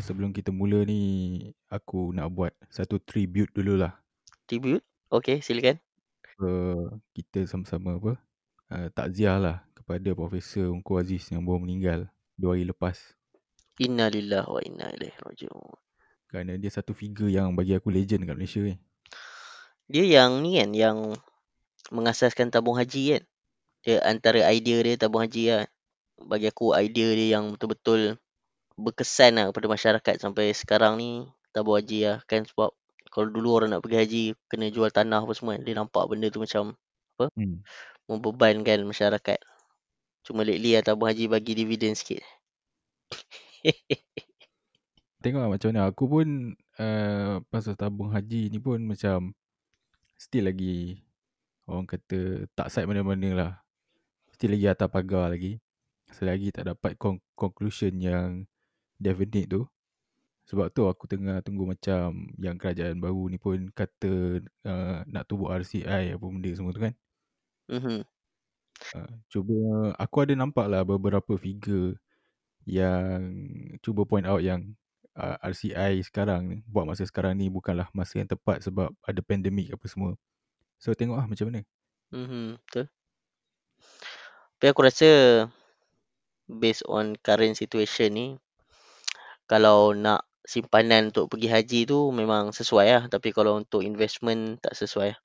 sebelum apa sebelum kita mula ni aku nak buat satu tribute dululah. Tribute? Okay, silakan. Uh, kita sama-sama apa uh, takziah lah kepada Profesor Ungku Aziz yang baru meninggal dua hari lepas. Inna lillah wa inna ilaihi raji'un. Kerana dia satu figure yang bagi aku legend kat Malaysia ni. Dia yang ni kan, yang mengasaskan tabung haji kan. Dia antara idea dia tabung haji lah. Bagi aku idea dia yang betul-betul berkesan lah kepada masyarakat sampai sekarang ni tabung haji lah kan sebab kalau dulu orang nak pergi haji kena jual tanah apa semua dia nampak benda tu macam apa Hmm. membebankan masyarakat cuma lately lah tabung haji bagi dividen sikit Tengok lah macam mana. Aku pun uh, pasal tabung haji ni pun macam still lagi orang kata tak side mana-mana lah. Still lagi atas pagar lagi. Selagi tak dapat con- conclusion yang definite tu. Sebab tu aku tengah tunggu macam yang kerajaan baru ni pun kata uh, nak tubuh RCI apa benda semua tu kan. Mhm. Uh, cuba aku ada nampak lah beberapa figure yang cuba point out yang uh, RCI sekarang ni buat masa sekarang ni bukanlah masa yang tepat sebab ada pandemik apa semua. So tengok lah macam mana. Betul. Tapi aku rasa based on current situation ni kalau nak simpanan untuk pergi haji tu memang sesuai lah tapi kalau untuk investment tak sesuai lah.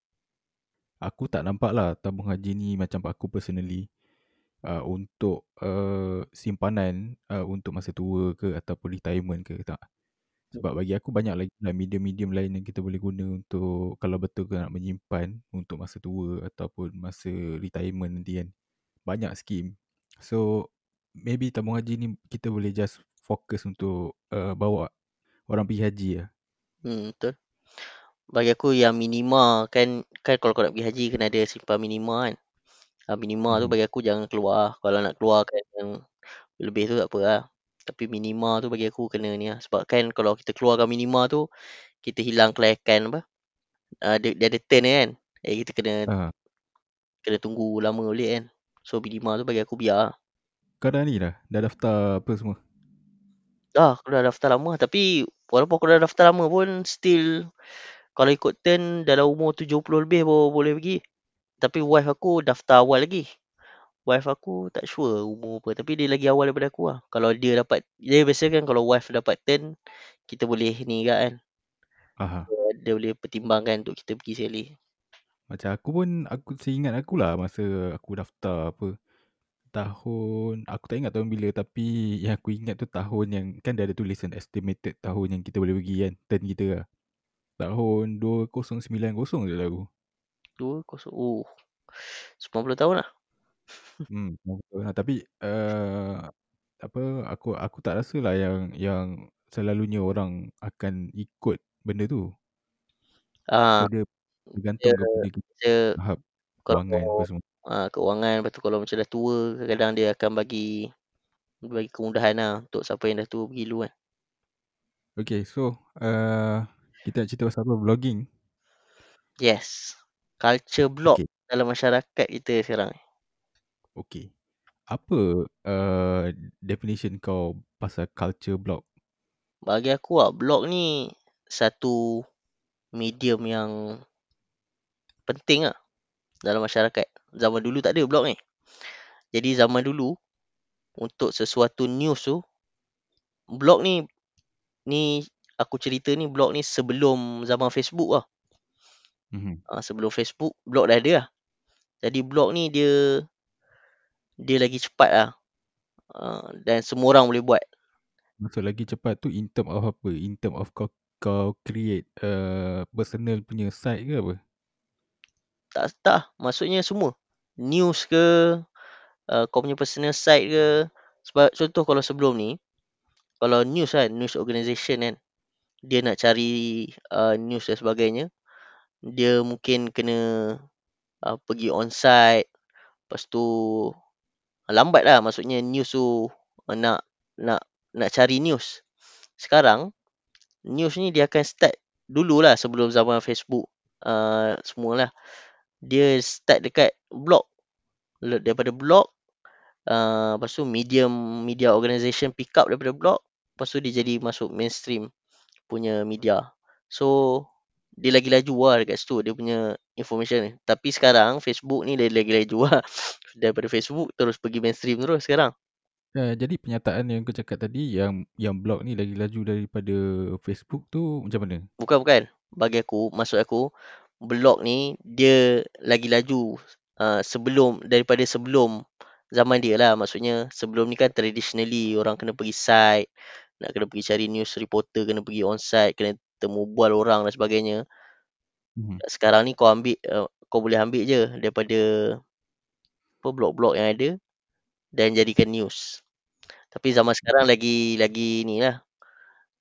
Aku tak nampak lah tabung haji ni macam aku personally uh, untuk uh, simpanan uh, untuk masa tua ke ataupun retirement ke tak. Sebab bagi aku banyak lagi lah medium-medium lain yang kita boleh guna untuk kalau betul ke nak menyimpan untuk masa tua ataupun masa retirement nanti kan. Banyak skim. So maybe tabung haji ni kita boleh just fokus untuk uh, bawa orang pergi haji lah. Hmm, betul. Bagi aku yang minima kan kan kalau kau nak pergi haji kena ada simpan minima kan. Ha, minima tu Mhm. bagi aku jangan keluar. Kalau nak keluarkan yang lebih tu tak apa lah. Tapi minima tu bagi aku kena ni lah. Sebab kan kalau kita keluarkan minima tu kita hilang kelayakan apa. Uh, dia, dia ada turn kan. Eh kita kena Ha. kena tunggu lama balik kan. So minima tu bagi aku biar. Kau dah ni dah? Dah daftar apa semua? Dah, aku dah daftar lama. Tapi walaupun aku dah daftar lama pun still kalau ikut turn dalam umur 70 lebih baru boleh pergi. Tapi wife aku daftar awal lagi. Wife aku tak sure umur apa. Tapi dia lagi awal daripada aku lah. Kalau dia dapat, dia biasa kan kalau wife dapat turn, kita boleh ni juga kan. Aha. Dia boleh pertimbangkan untuk kita pergi sekali. Macam aku pun, aku seingat aku lah masa aku daftar apa. Tahun, aku tak ingat tahun bila tapi yang aku ingat tu tahun yang, kan dia ada tulisan estimated tahun yang kita boleh pergi kan. Turn kita lah. Tahun 2090 je lah aku. 2, kosong. Oh. 90 tahun lah. Hmm, betul lah. Tapi uh, apa aku aku tak rasa lah yang yang selalunya orang akan ikut benda tu. Ah, So dia bergantung kepada kita dia kalau kewangan apa semua. Ah, keuangan lepas tu kalau macam dah tua kadang-kadang dia akan bagi bagi kemudahan lah untuk siapa yang dah tua pergi dulu kan. Okay, so uh, kita nak cerita pasal apa? Vlogging. Yes. Culture block Okay, dalam masyarakat kita sekarang ni. okay. Apa uh, definition kau pasal culture block? Bagi aku lah, blog ni satu medium yang penting lah dalam masyarakat. Zaman dulu tak ada blog ni. Jadi zaman dulu, untuk sesuatu news tu, blog ni, ni aku cerita ni blog ni sebelum zaman Facebook lah. Mm-hmm. Ha, sebelum Facebook, blog dah ada lah. Jadi blog ni dia dia lagi cepat lah. Uh, dan semua orang boleh buat. Maksud lagi cepat tu in term of apa? In term of kau, kau create uh, personal punya site ke apa? Tak, tak. Maksudnya semua. News ke, uh, kau punya personal site ke. Sebab contoh kalau sebelum ni, kalau news kan, news organisation kan, dia nak cari uh, news dan sebagainya, dia mungkin kena uh, pergi on site, lepas tu lambat lah maksudnya news tu uh, nak nak nak cari news. Sekarang, news ni dia akan start dululah sebelum zaman Facebook uh, semualah. Dia start dekat blog. Daripada blog, uh, lepas tu medium media organisation pick up daripada blog, Lepas tu dia jadi masuk mainstream punya media. So dia lagi laju lah dekat situ dia punya information ni. Tapi sekarang Facebook ni dia lagi laju lah. Daripada Facebook terus pergi mainstream terus sekarang. Uh, jadi penyataan yang kau cakap tadi yang yang blog ni lagi laju daripada Facebook tu macam mana? Bukan bukan. Bagi aku, maksud aku blog ni dia lagi laju uh, sebelum daripada sebelum zaman dia lah. Maksudnya sebelum ni kan traditionally orang kena pergi site, nak kena pergi cari news reporter, kena pergi on site, kena temu bual orang dan sebagainya. Hmm. Sekarang ni kau ambil uh, kau boleh ambil je daripada apa blog-blog yang ada dan jadikan news. Tapi zaman sekarang lagi lagi ni lah.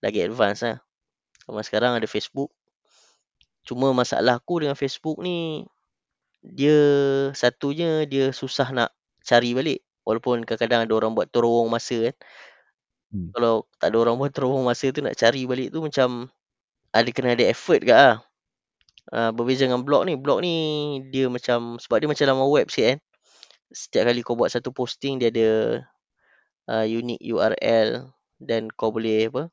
Lagi advance lah. Zaman sekarang ada Facebook. Cuma masalah aku dengan Facebook ni dia satunya dia susah nak cari balik. Walaupun kadang-kadang ada orang buat terowong masa kan. Hmm. Kalau tak ada orang buat terowong masa tu nak cari balik tu macam ada kena ada effort ke lah. Uh, berbeza dengan blog ni. Blog ni dia macam sebab dia macam laman web sikit kan. Setiap kali kau buat satu posting dia ada uh, unique URL dan kau boleh apa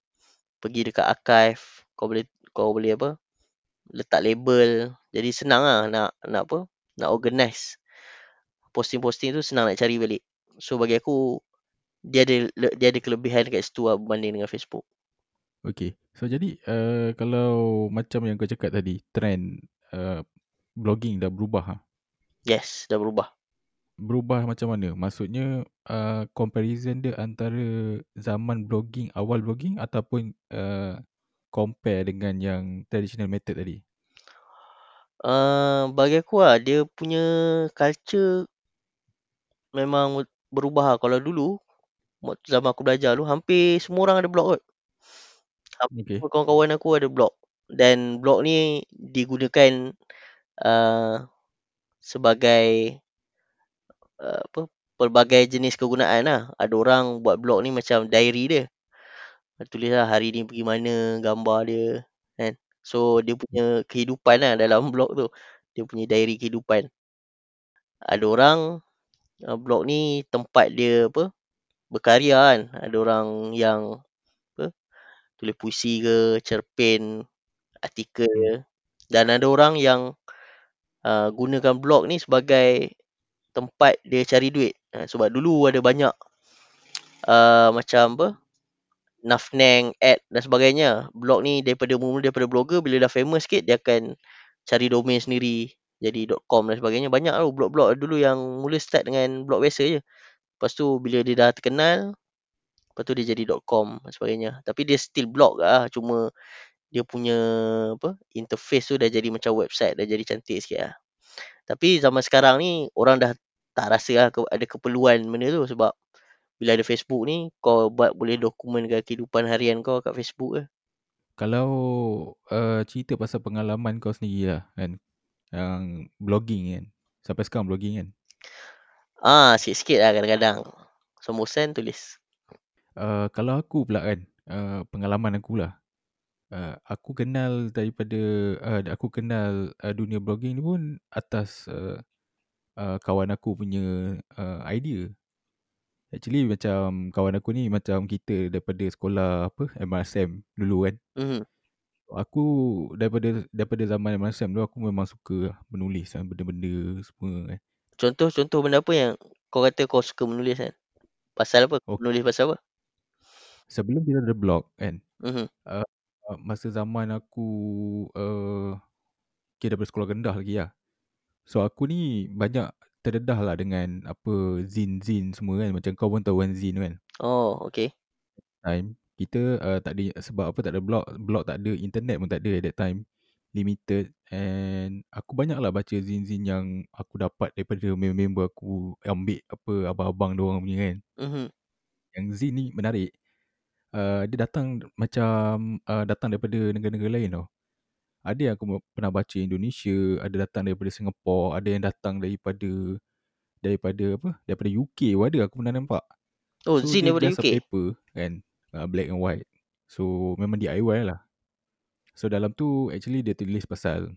pergi dekat archive kau boleh kau boleh apa letak label. Jadi senang lah nak nak apa nak organize posting-posting tu senang nak cari balik. So bagi aku dia ada dia ada kelebihan dekat situ lah berbanding dengan Facebook. Okay so jadi uh, kalau macam yang kau cakap tadi trend uh, blogging dah berubah ha? yes dah berubah. Berubah macam mana? Maksudnya uh, comparison dia antara zaman blogging, awal blogging ataupun uh, compare dengan yang traditional method tadi? Uh, bagi aku lah, dia punya culture memang berubah lah. Kalau dulu, zaman aku belajar dulu, hampir semua orang ada blog kot. Hampir okay. kawan-kawan aku ada blog. Dan blog ni digunakan uh, sebagai uh, apa pelbagai jenis kegunaan lah. Ada orang buat blog ni macam diary dia. Tulis lah hari ni pergi mana, gambar dia. Kan? So dia punya kehidupan lah dalam blog tu. Dia punya diary kehidupan. Ada orang uh, blog ni tempat dia apa berkarya kan. Ada orang yang apa tulis puisi ke, cerpen, artikel. Dan ada orang yang uh, gunakan blog ni sebagai tempat dia cari duit. Ha, sebab dulu ada banyak uh, macam apa Nafneng, ad dan sebagainya. Blog ni daripada mula daripada blogger bila dah famous sikit dia akan cari domain sendiri jadi .com dan sebagainya. Banyak tau blog-blog dulu yang mula start dengan blog biasa je. Lepas tu bila dia dah terkenal lepas tu dia jadi .com dan sebagainya. Tapi dia still blog lah cuma dia punya apa interface tu dah jadi macam website dah jadi cantik sikit lah. Tapi zaman sekarang ni orang dah tak rasa lah ada keperluan benda tu sebab bila ada Facebook ni kau buat boleh dokumenkan kehidupan harian kau kat Facebook ke. Kalau uh, cerita pasal pengalaman kau sendiri lah kan yang blogging kan. Sampai sekarang blogging kan. Ah, sikit-sikit lah kadang-kadang. Semua sen tulis. Uh, kalau aku pula kan, uh, pengalaman aku lah. Uh, aku kenal daripada, uh, aku kenal uh, dunia blogging ni pun atas uh, uh, kawan aku punya uh, idea. Actually macam kawan aku ni macam kita daripada sekolah apa MRSM dulu kan. Mm-hmm. Aku daripada daripada zaman MRSM dulu aku memang suka menulis kan benda-benda semua kan. Contoh-contoh benda apa yang kau kata kau suka menulis kan? Pasal apa? Okay. Menulis pasal apa? Sebelum kita ada blog kan. Mm-hmm. Uh, masa zaman aku uh, kira daripada sekolah rendah lagi lah. So aku ni banyak terdedah lah dengan apa zin-zin semua kan. Macam kau pun tahu kan zin kan. Oh, okay. Time kita uh, tak ada sebab apa tak ada blog, blog tak ada, internet pun tak ada at that time. Limited and aku banyak lah baca zin-zin yang aku dapat daripada member-member aku ambil apa abang-abang diorang punya kan. Mm-hmm. Yang zin ni menarik. Uh, dia datang macam uh, datang daripada negara-negara lain tau. Ada yang aku pernah baca Indonesia, ada datang daripada Singapore, ada yang datang daripada daripada apa? Daripada UK pun ada aku pernah nampak. Oh, so, zin daripada UK. paper kan, uh, black and white. So memang DIY lah. So dalam tu actually dia tulis pasal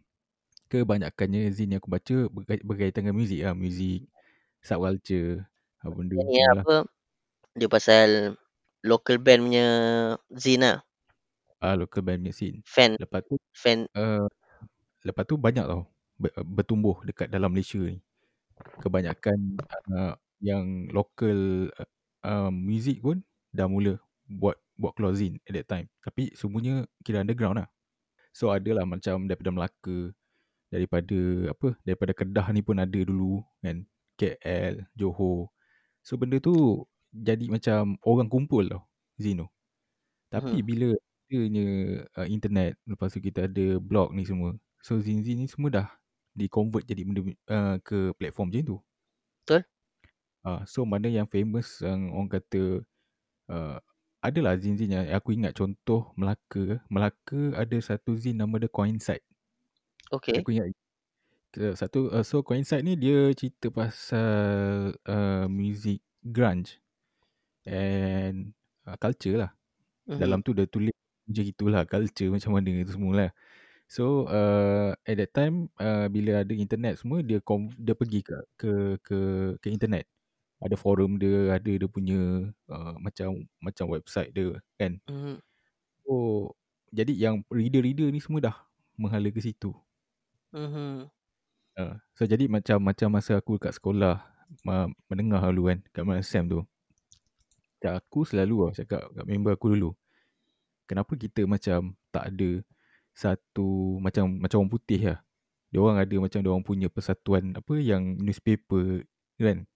kebanyakannya zin yang aku baca berkaitan dengan muzik lah, muzik, subculture, apa benda. Ini lah. apa? Dia pasal local band punya zine lah. Ah, local band punya scene. Fan Lepas tu, fan uh, lepas tu banyak tau ber- bertumbuh dekat dalam Malaysia ni. Kebanyakan uh, yang local uh, uh, music pun dah mula buat buat zine at that time. Tapi semuanya kira underground lah. So adalah macam daripada Melaka, daripada apa, daripada Kedah ni pun ada dulu kan. KL, Johor. So benda tu jadi macam orang kumpul tau zine tu. Tapi Mhm. bila adanya uh, internet, lepas tu kita ada blog ni semua. So zine-zine ni semua dah di-convert jadi benda uh, ke platform macam tu. Betul. Uh, so mana yang famous yang orang kata uh, adalah zine-zine yang aku ingat contoh Melaka. Melaka ada satu zine nama dia Coincide. Okay. Aku ingat satu uh, so Coincide ni dia cerita pasal uh, music grunge and uh, culture lah. Mhm. Dalam tu dia tulis macam itulah culture macam mana itu semua lah. So uh, at that time uh, bila ada internet semua dia kom, dia pergi ke ke ke ke internet. Ada forum dia, ada dia punya uh, macam macam website dia kan. Mhm. So jadi yang reader-reader ni semua dah menghala ke situ. Mhm. Uh, so jadi macam macam masa aku kat sekolah uh, menengah dulu kan kat Madam Sam tu. Macam aku selalu lah cakap kat member aku dulu. Kenapa kita macam tak ada satu macam macam orang putih lah. Dia orang ada macam dia orang punya persatuan apa yang newspaper kan.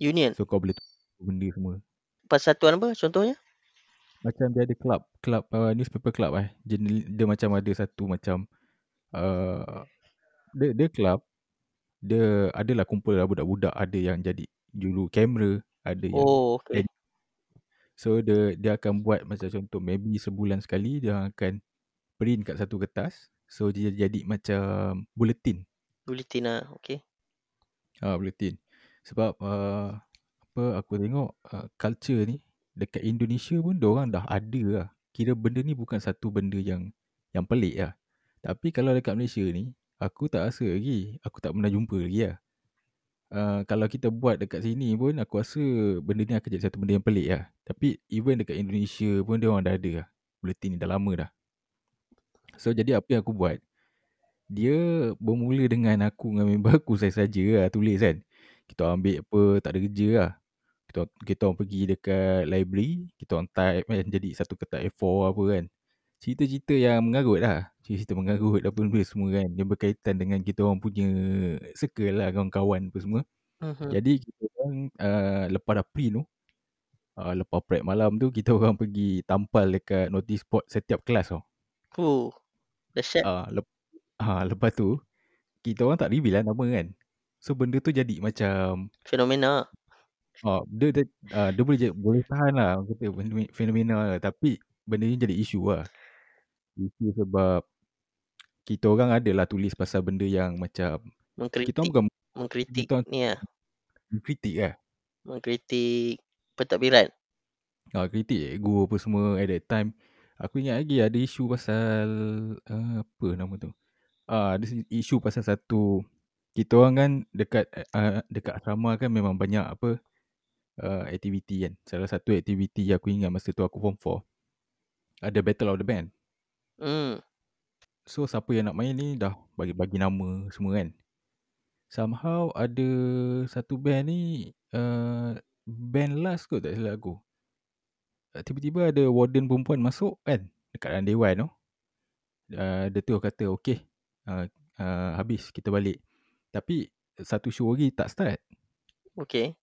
Union. So kau boleh benda semua. Persatuan apa contohnya? Macam dia ada club, club uh, newspaper club eh. Dia, dia macam ada satu macam uh, dia dia club dia adalah kumpul lah budak-budak ada yang jadi juru kamera, ada yang Oh, okay. So dia dia akan buat macam contoh maybe sebulan sekali dia akan print kat satu kertas. So dia jadi macam bulletin. Bulletin lah. Okay. Ah bulletin. Sebab uh, apa aku tengok uh, culture ni dekat Indonesia pun orang dah ada lah. Kira benda ni bukan satu benda yang yang pelik lah. Tapi kalau dekat Malaysia ni aku tak rasa lagi. Aku tak pernah jumpa lagi lah. Uh, kalau kita buat dekat sini pun aku rasa benda ni akan jadi satu benda yang pelik lah. Tapi even dekat Indonesia pun dia orang dah ada lah. Bulletin ni dah lama dah. So jadi apa yang aku buat dia bermula dengan aku dengan member aku saya saja lah tulis kan. Kita ambil apa tak ada kerja lah. Kita kita orang pergi dekat library, kita orang type kan jadi satu kertas A4 apa kan. Cerita-cerita yang mengarut lah. Cerita mengarut apa benda semua kan. Yang berkaitan dengan kita orang punya circle lah kawan-kawan apa semua. Mhm. Jadi kita orang uh, lepas dah print tu uh, lepas prep malam tu kita orang pergi tampal dekat notice board setiap kelas tau. Oh, dahsyat. Ah, lep, ah, lepas tu kita orang tak reveal lah nama kan. So benda tu jadi macam Fenomena. ah dia dia, ah, dia boleh boleh tahan lah kata fenomena, fenomena lah tapi benda ni jadi isu lah. Isu sebab kita orang adalah tulis pasal benda yang macam kita Mengkritik. orang bukan Mengkritik kita ni lah. kritik lah. Mengkritik pentadbiran. Ah, kritik ego apa semua at that time. Aku ingat lagi ada isu pasal uh, apa nama tu. Ah, ada si- isu pasal satu kita orang kan dekat uh, dekat asrama kan memang banyak apa uh, aktiviti kan. Salah satu aktiviti aku ingat masa tu aku form 4 ada battle of the band. Hmm. So siapa yang nak main ni dah bagi bagi nama semua kan. Somehow ada satu band ni uh, band last kot tak silap aku. Uh, tiba-tiba ada warden perempuan masuk kan dekat dalam dewan tu. Uh, dia tu kata okey uh, uh, habis kita balik. Tapi satu show lagi tak start. Okay.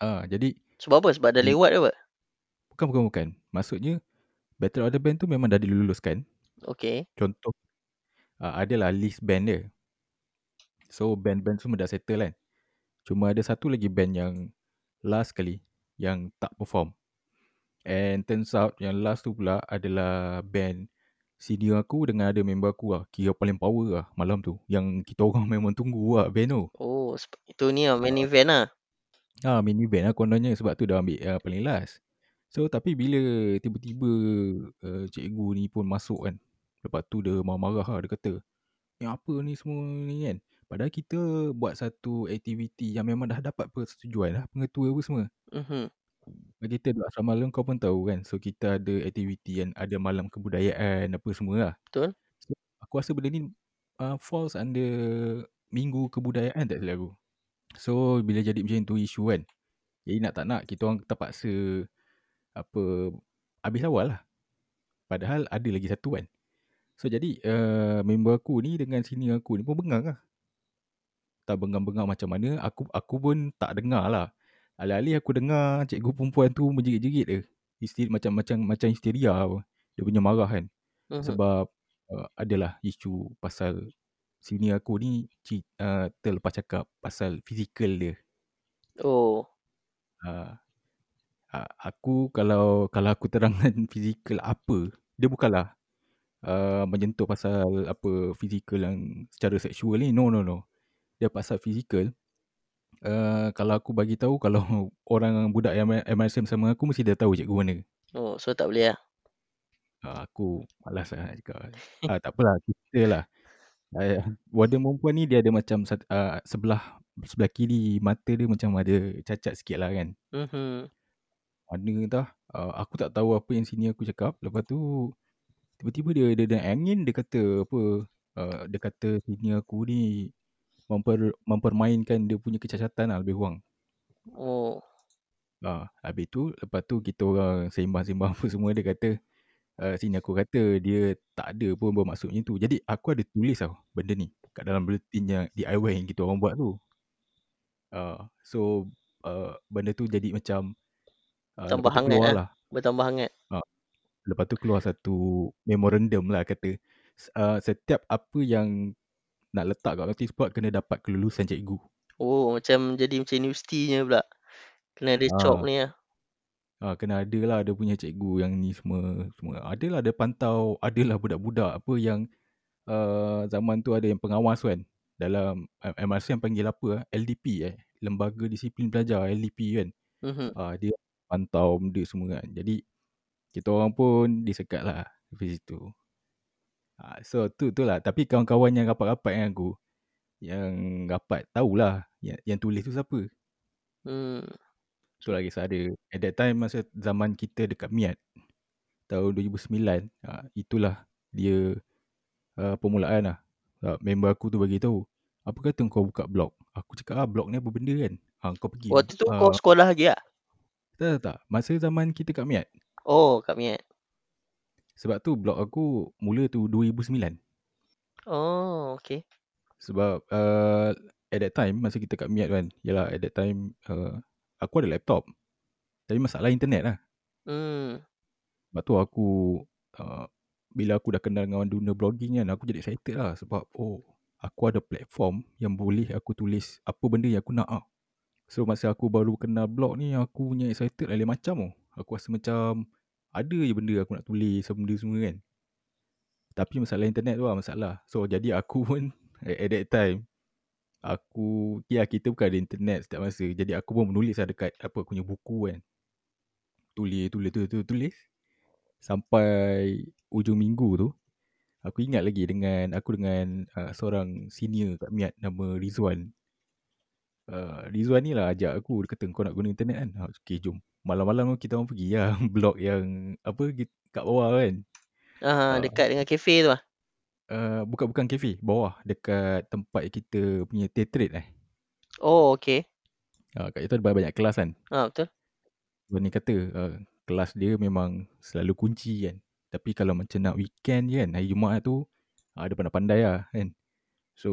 Ah uh, jadi Sebab apa? Sebab dah Hmm. lewat ke apa? bukan bukan bukan. Maksudnya Battle of the Band tu memang dah diluluskan. Okay. Contoh uh, adalah list band dia. So band-band semua dah settle kan. Cuma ada satu lagi band yang last kali yang tak perform. And turns out yang last tu pula adalah band senior aku dengan ada member aku lah. Kira paling power lah malam tu. Yang kita orang memang tunggu lah band tu. Oh, itu ni lah main event lah. Ah, mini band lah kononnya sebab tu dah ambil uh, paling last. So tapi bila tiba-tiba uh, cikgu ni pun masuk kan. Lepas tu dia marah-marah lah. Dia kata, yang apa ni semua ni kan. Padahal kita buat satu aktiviti yang memang dah dapat persetujuan lah pengetua apa semua. Mhm. kita duduk asrama alun kau pun tahu kan. So kita ada aktiviti kan. Ada malam kebudayaan apa semua lah. Betul. So, aku rasa benda ni uh, falls under minggu kebudayaan tak silap aku. So bila jadi macam tu isu kan. Jadi nak tak nak kita orang terpaksa apa habis awal lah. Padahal ada lagi satu kan. So jadi uh, member aku ni dengan senior aku ni pun bengang lah. Tak bengang-bengang macam mana. Aku aku pun tak dengar lah. Alih-alih aku dengar cikgu perempuan tu menjerit-jerit dia. Isteri, macam macam macam histeria apa. Dia punya marah kan. Mhm. Sebab uh, adalah isu pasal sini aku ni uh, terlepas cakap pasal fizikal dia. Oh. Uh, uh, aku kalau kalau aku terangkan fizikal apa, dia bukanlah uh, menyentuh pasal apa fizikal yang secara seksual ni. No no no. Dia pasal fizikal uh, kalau aku bagi tahu kalau orang budak yang MRSM sama aku mesti dah tahu cikgu mana. Oh, so tak boleh lah. Uh, aku malas lah nak cakap. uh, tak apalah, kita lah. Uh, warden perempuan ni dia ada macam uh, sebelah sebelah kiri mata dia macam ada cacat sikit lah kan. Mm-hmm. Mana tah, uh, aku tak tahu apa yang sini aku cakap. Lepas tu, tiba-tiba dia ada dia, angin, dia kata apa, uh, dia kata sini aku ni memper, mempermainkan dia punya kecacatan lah lebih kurang. Oh. Ah, habis tu, lepas tu kita orang sembang-sembang apa semua dia kata, uh, sini aku kata dia tak ada pun bermaksud macam tu. Jadi aku ada tulis tau benda ni kat dalam bulletin yang DIY yang kita orang buat tu. Uh, so, uh, benda tu jadi macam uh, Tambah hangat lah. lah. Bertambah hangat. Uh, lepas tu keluar satu memorandum lah kata, uh, setiap apa yang nak letak kat notice board kena dapat kelulusan cikgu. Oh, macam jadi macam universitinya pula. Kena ada ha. ni lah. Ha, kena ada lah ada punya cikgu yang ni semua. semua. Adalah ada pantau, adalah budak-budak apa yang uh, zaman tu ada yang pengawas kan. Dalam MRC yang panggil apa? LDP eh. Lembaga Disiplin Pelajar, LDP kan. Ha, dia pantau benda semua kan. Jadi, kita orang pun disekat lah di situ. Ha, so tu tu lah. Tapi kawan-kawan yang rapat-rapat dengan aku. Yang rapat tahulah yang, yang tulis tu siapa. Hmm. Tu lagi ada. At that time masa zaman kita dekat Miat. Tahun 2009. Ha, itulah dia uh, permulaan lah. Ha, member aku tu bagi tahu. Apa kata kau buka blog? Aku cakap ah blog ni apa benda kan? Ha, kau pergi. Waktu tu uh, kau sekolah lagi lah? Tak, tak, tak. Masa zaman kita kat Miat. Oh, kat Miat. Sebab tu blog aku mula tu 2009. Oh, okay. Sebab uh, at that time masa kita kat Miat kan, yalah at that time uh, aku ada laptop. Tapi masalah internet lah. Hmm. Sebab tu aku uh, bila aku dah kenal dengan dunia blogging kan, aku jadi excited lah sebab oh, aku ada platform yang boleh aku tulis apa benda yang aku nak ah. So masa aku baru kenal blog ni, aku punya excited lain macam oh. Aku rasa macam ada je benda aku nak tulis benda semua kan. Tapi masalah internet tu lah masalah. So jadi aku pun at that time aku ya kita bukan ada internet setiap masa. Jadi aku pun menulis lah dekat apa aku punya buku kan. Tulis tulis tulis tulis, tulis. sampai ujung minggu tu aku ingat lagi dengan aku dengan uh, seorang senior kat Miat nama Rizwan. Uh, Rizwan ni lah ajak aku dia kata kau nak guna internet kan. Okay jom malam-malam kita orang pergi lah blok yang apa kat bawah kan. uh, dekat dengan kafe tu ah. Uh, bukan bukan kafe, bawah dekat tempat kita punya tetrate eh. Oh, okey. Uh, kat itu ada banyak kelas kan. Ah, uh, betul. Bani kata uh, kelas dia memang selalu kunci kan. Tapi kalau macam nak weekend je kan, hari Jumaat tu uh, dia pandai-pandai lah kan. So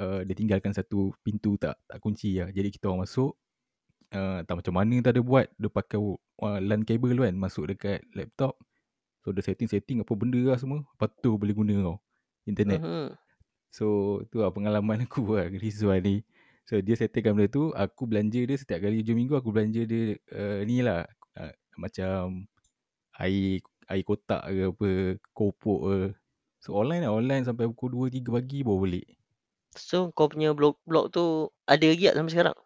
uh, dia tinggalkan satu pintu tak tak kunci lah. Jadi kita orang masuk, uh, tak macam mana tak ada buat dia pakai uh, LAN cable kan masuk dekat laptop. So dia setting-setting apa benda lah semua lepas tu boleh guna tau internet. Uh-huh. so tu lah pengalaman aku lah Rizwan ni. So dia settingkan benda tu aku belanja dia setiap kali hujung minggu aku belanja dia uh, ni lah. Uh, macam air air kotak ke apa kopok ke so online lah online sampai pukul 2-3 pagi baru balik So kau punya blog blog tu ada lagi tak sampai sekarang?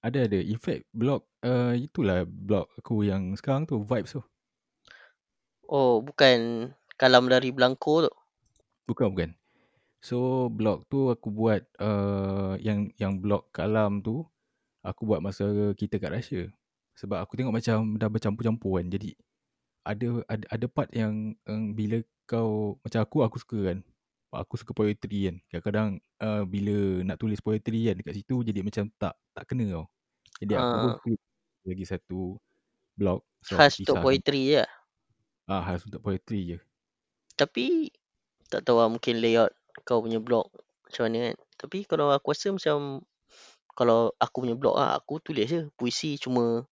Ada ada. In fact blog uh, itulah blog aku yang sekarang tu Vibes tu. Oh, bukan Kalam dari Blanco tu. Bukan bukan. So blog tu aku buat uh, yang yang blog Kalam tu aku buat masa kita kat Russia. Sebab aku tengok macam dah bercampur-campur kan. Jadi ada ada ada part yang, yang bila kau macam aku aku suka kan. Aku suka poetry kan. Kadang-kadang uh, bila nak tulis poetry kan dekat situ jadi macam tak tak kena tau. Jadi aku pun Uh, create lagi satu blog. Aku khas untuk poetry je. lah. Ah, khas untuk poetry je. Tapi tak tahu lah mungkin layout kau punya blog macam mana kan. Tapi kalau aku rasa macam kalau aku punya blog lah, aku tulis je puisi cuma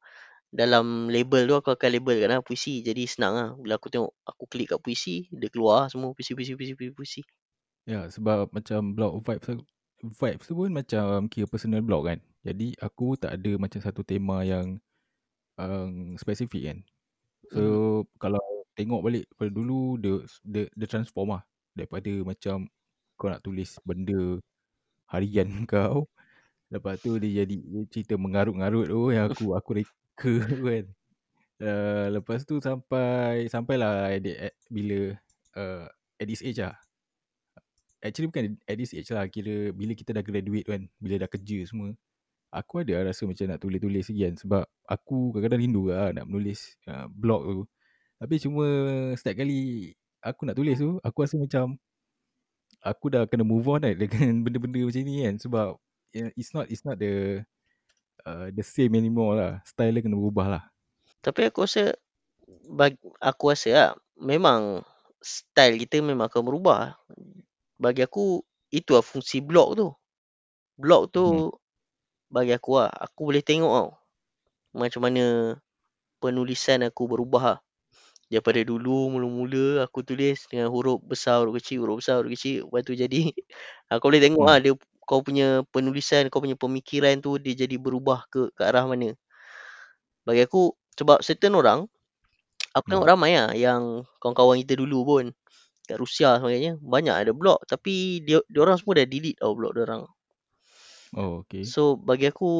dalam label tu aku akan labelkan lah puisi. Jadi senang lah. Bila aku tengok, aku klik kat puisi, dia keluar semua puisi, puisi, puisi, puisi, puisi. Ya, sebab macam blog vibes vibes tu pun macam kira personal blog kan. Jadi aku tak ada macam satu tema yang um, spesifik kan. So Mhm. kalau tengok balik pada dulu dia dia, dia transform lah daripada macam kau nak tulis benda harian kau lepas tu dia jadi cerita mengarut-ngarut tu yang aku aku tu kan. Uh, lepas tu sampai sampailah at, at, bila uh, at this age lah. Actually bukan at this age lah kira bila kita dah graduate kan bila dah kerja semua aku ada rasa macam nak tulis-tulis lagi kan. Sebab aku kadang-kadang rindu lah nak menulis uh, blog tu. Tapi cuma setiap kali aku nak tulis tu aku rasa macam aku dah kena move on kan dengan benda-benda macam ni kan. Sebab it's not it's not the uh, the same anymore lah style dia kena berubah lah Tapi aku rasa, bagi, aku rasa lah, memang style kita memang akan berubah. Bagi aku, itu lah fungsi blog tu. Blog tu, hmm. bagi aku lah, aku boleh tengok tau. Macam mana penulisan aku berubah lah. Daripada dulu mula-mula aku tulis dengan huruf besar, huruf kecil, huruf besar, huruf kecil. Lepas tu jadi, kau boleh tengok Hmm. lah dia, kau punya penulisan, kau punya pemikiran tu dia jadi berubah ke, ke arah mana. Bagi aku, sebab certain orang, aku tengok Hmm. ramai lah yang kawan-kawan kita dulu pun, kat Rusia sebagainya, banyak ada blog. Tapi dia, dia orang semua dah delete tau blog dia orang. oh okay So bagi aku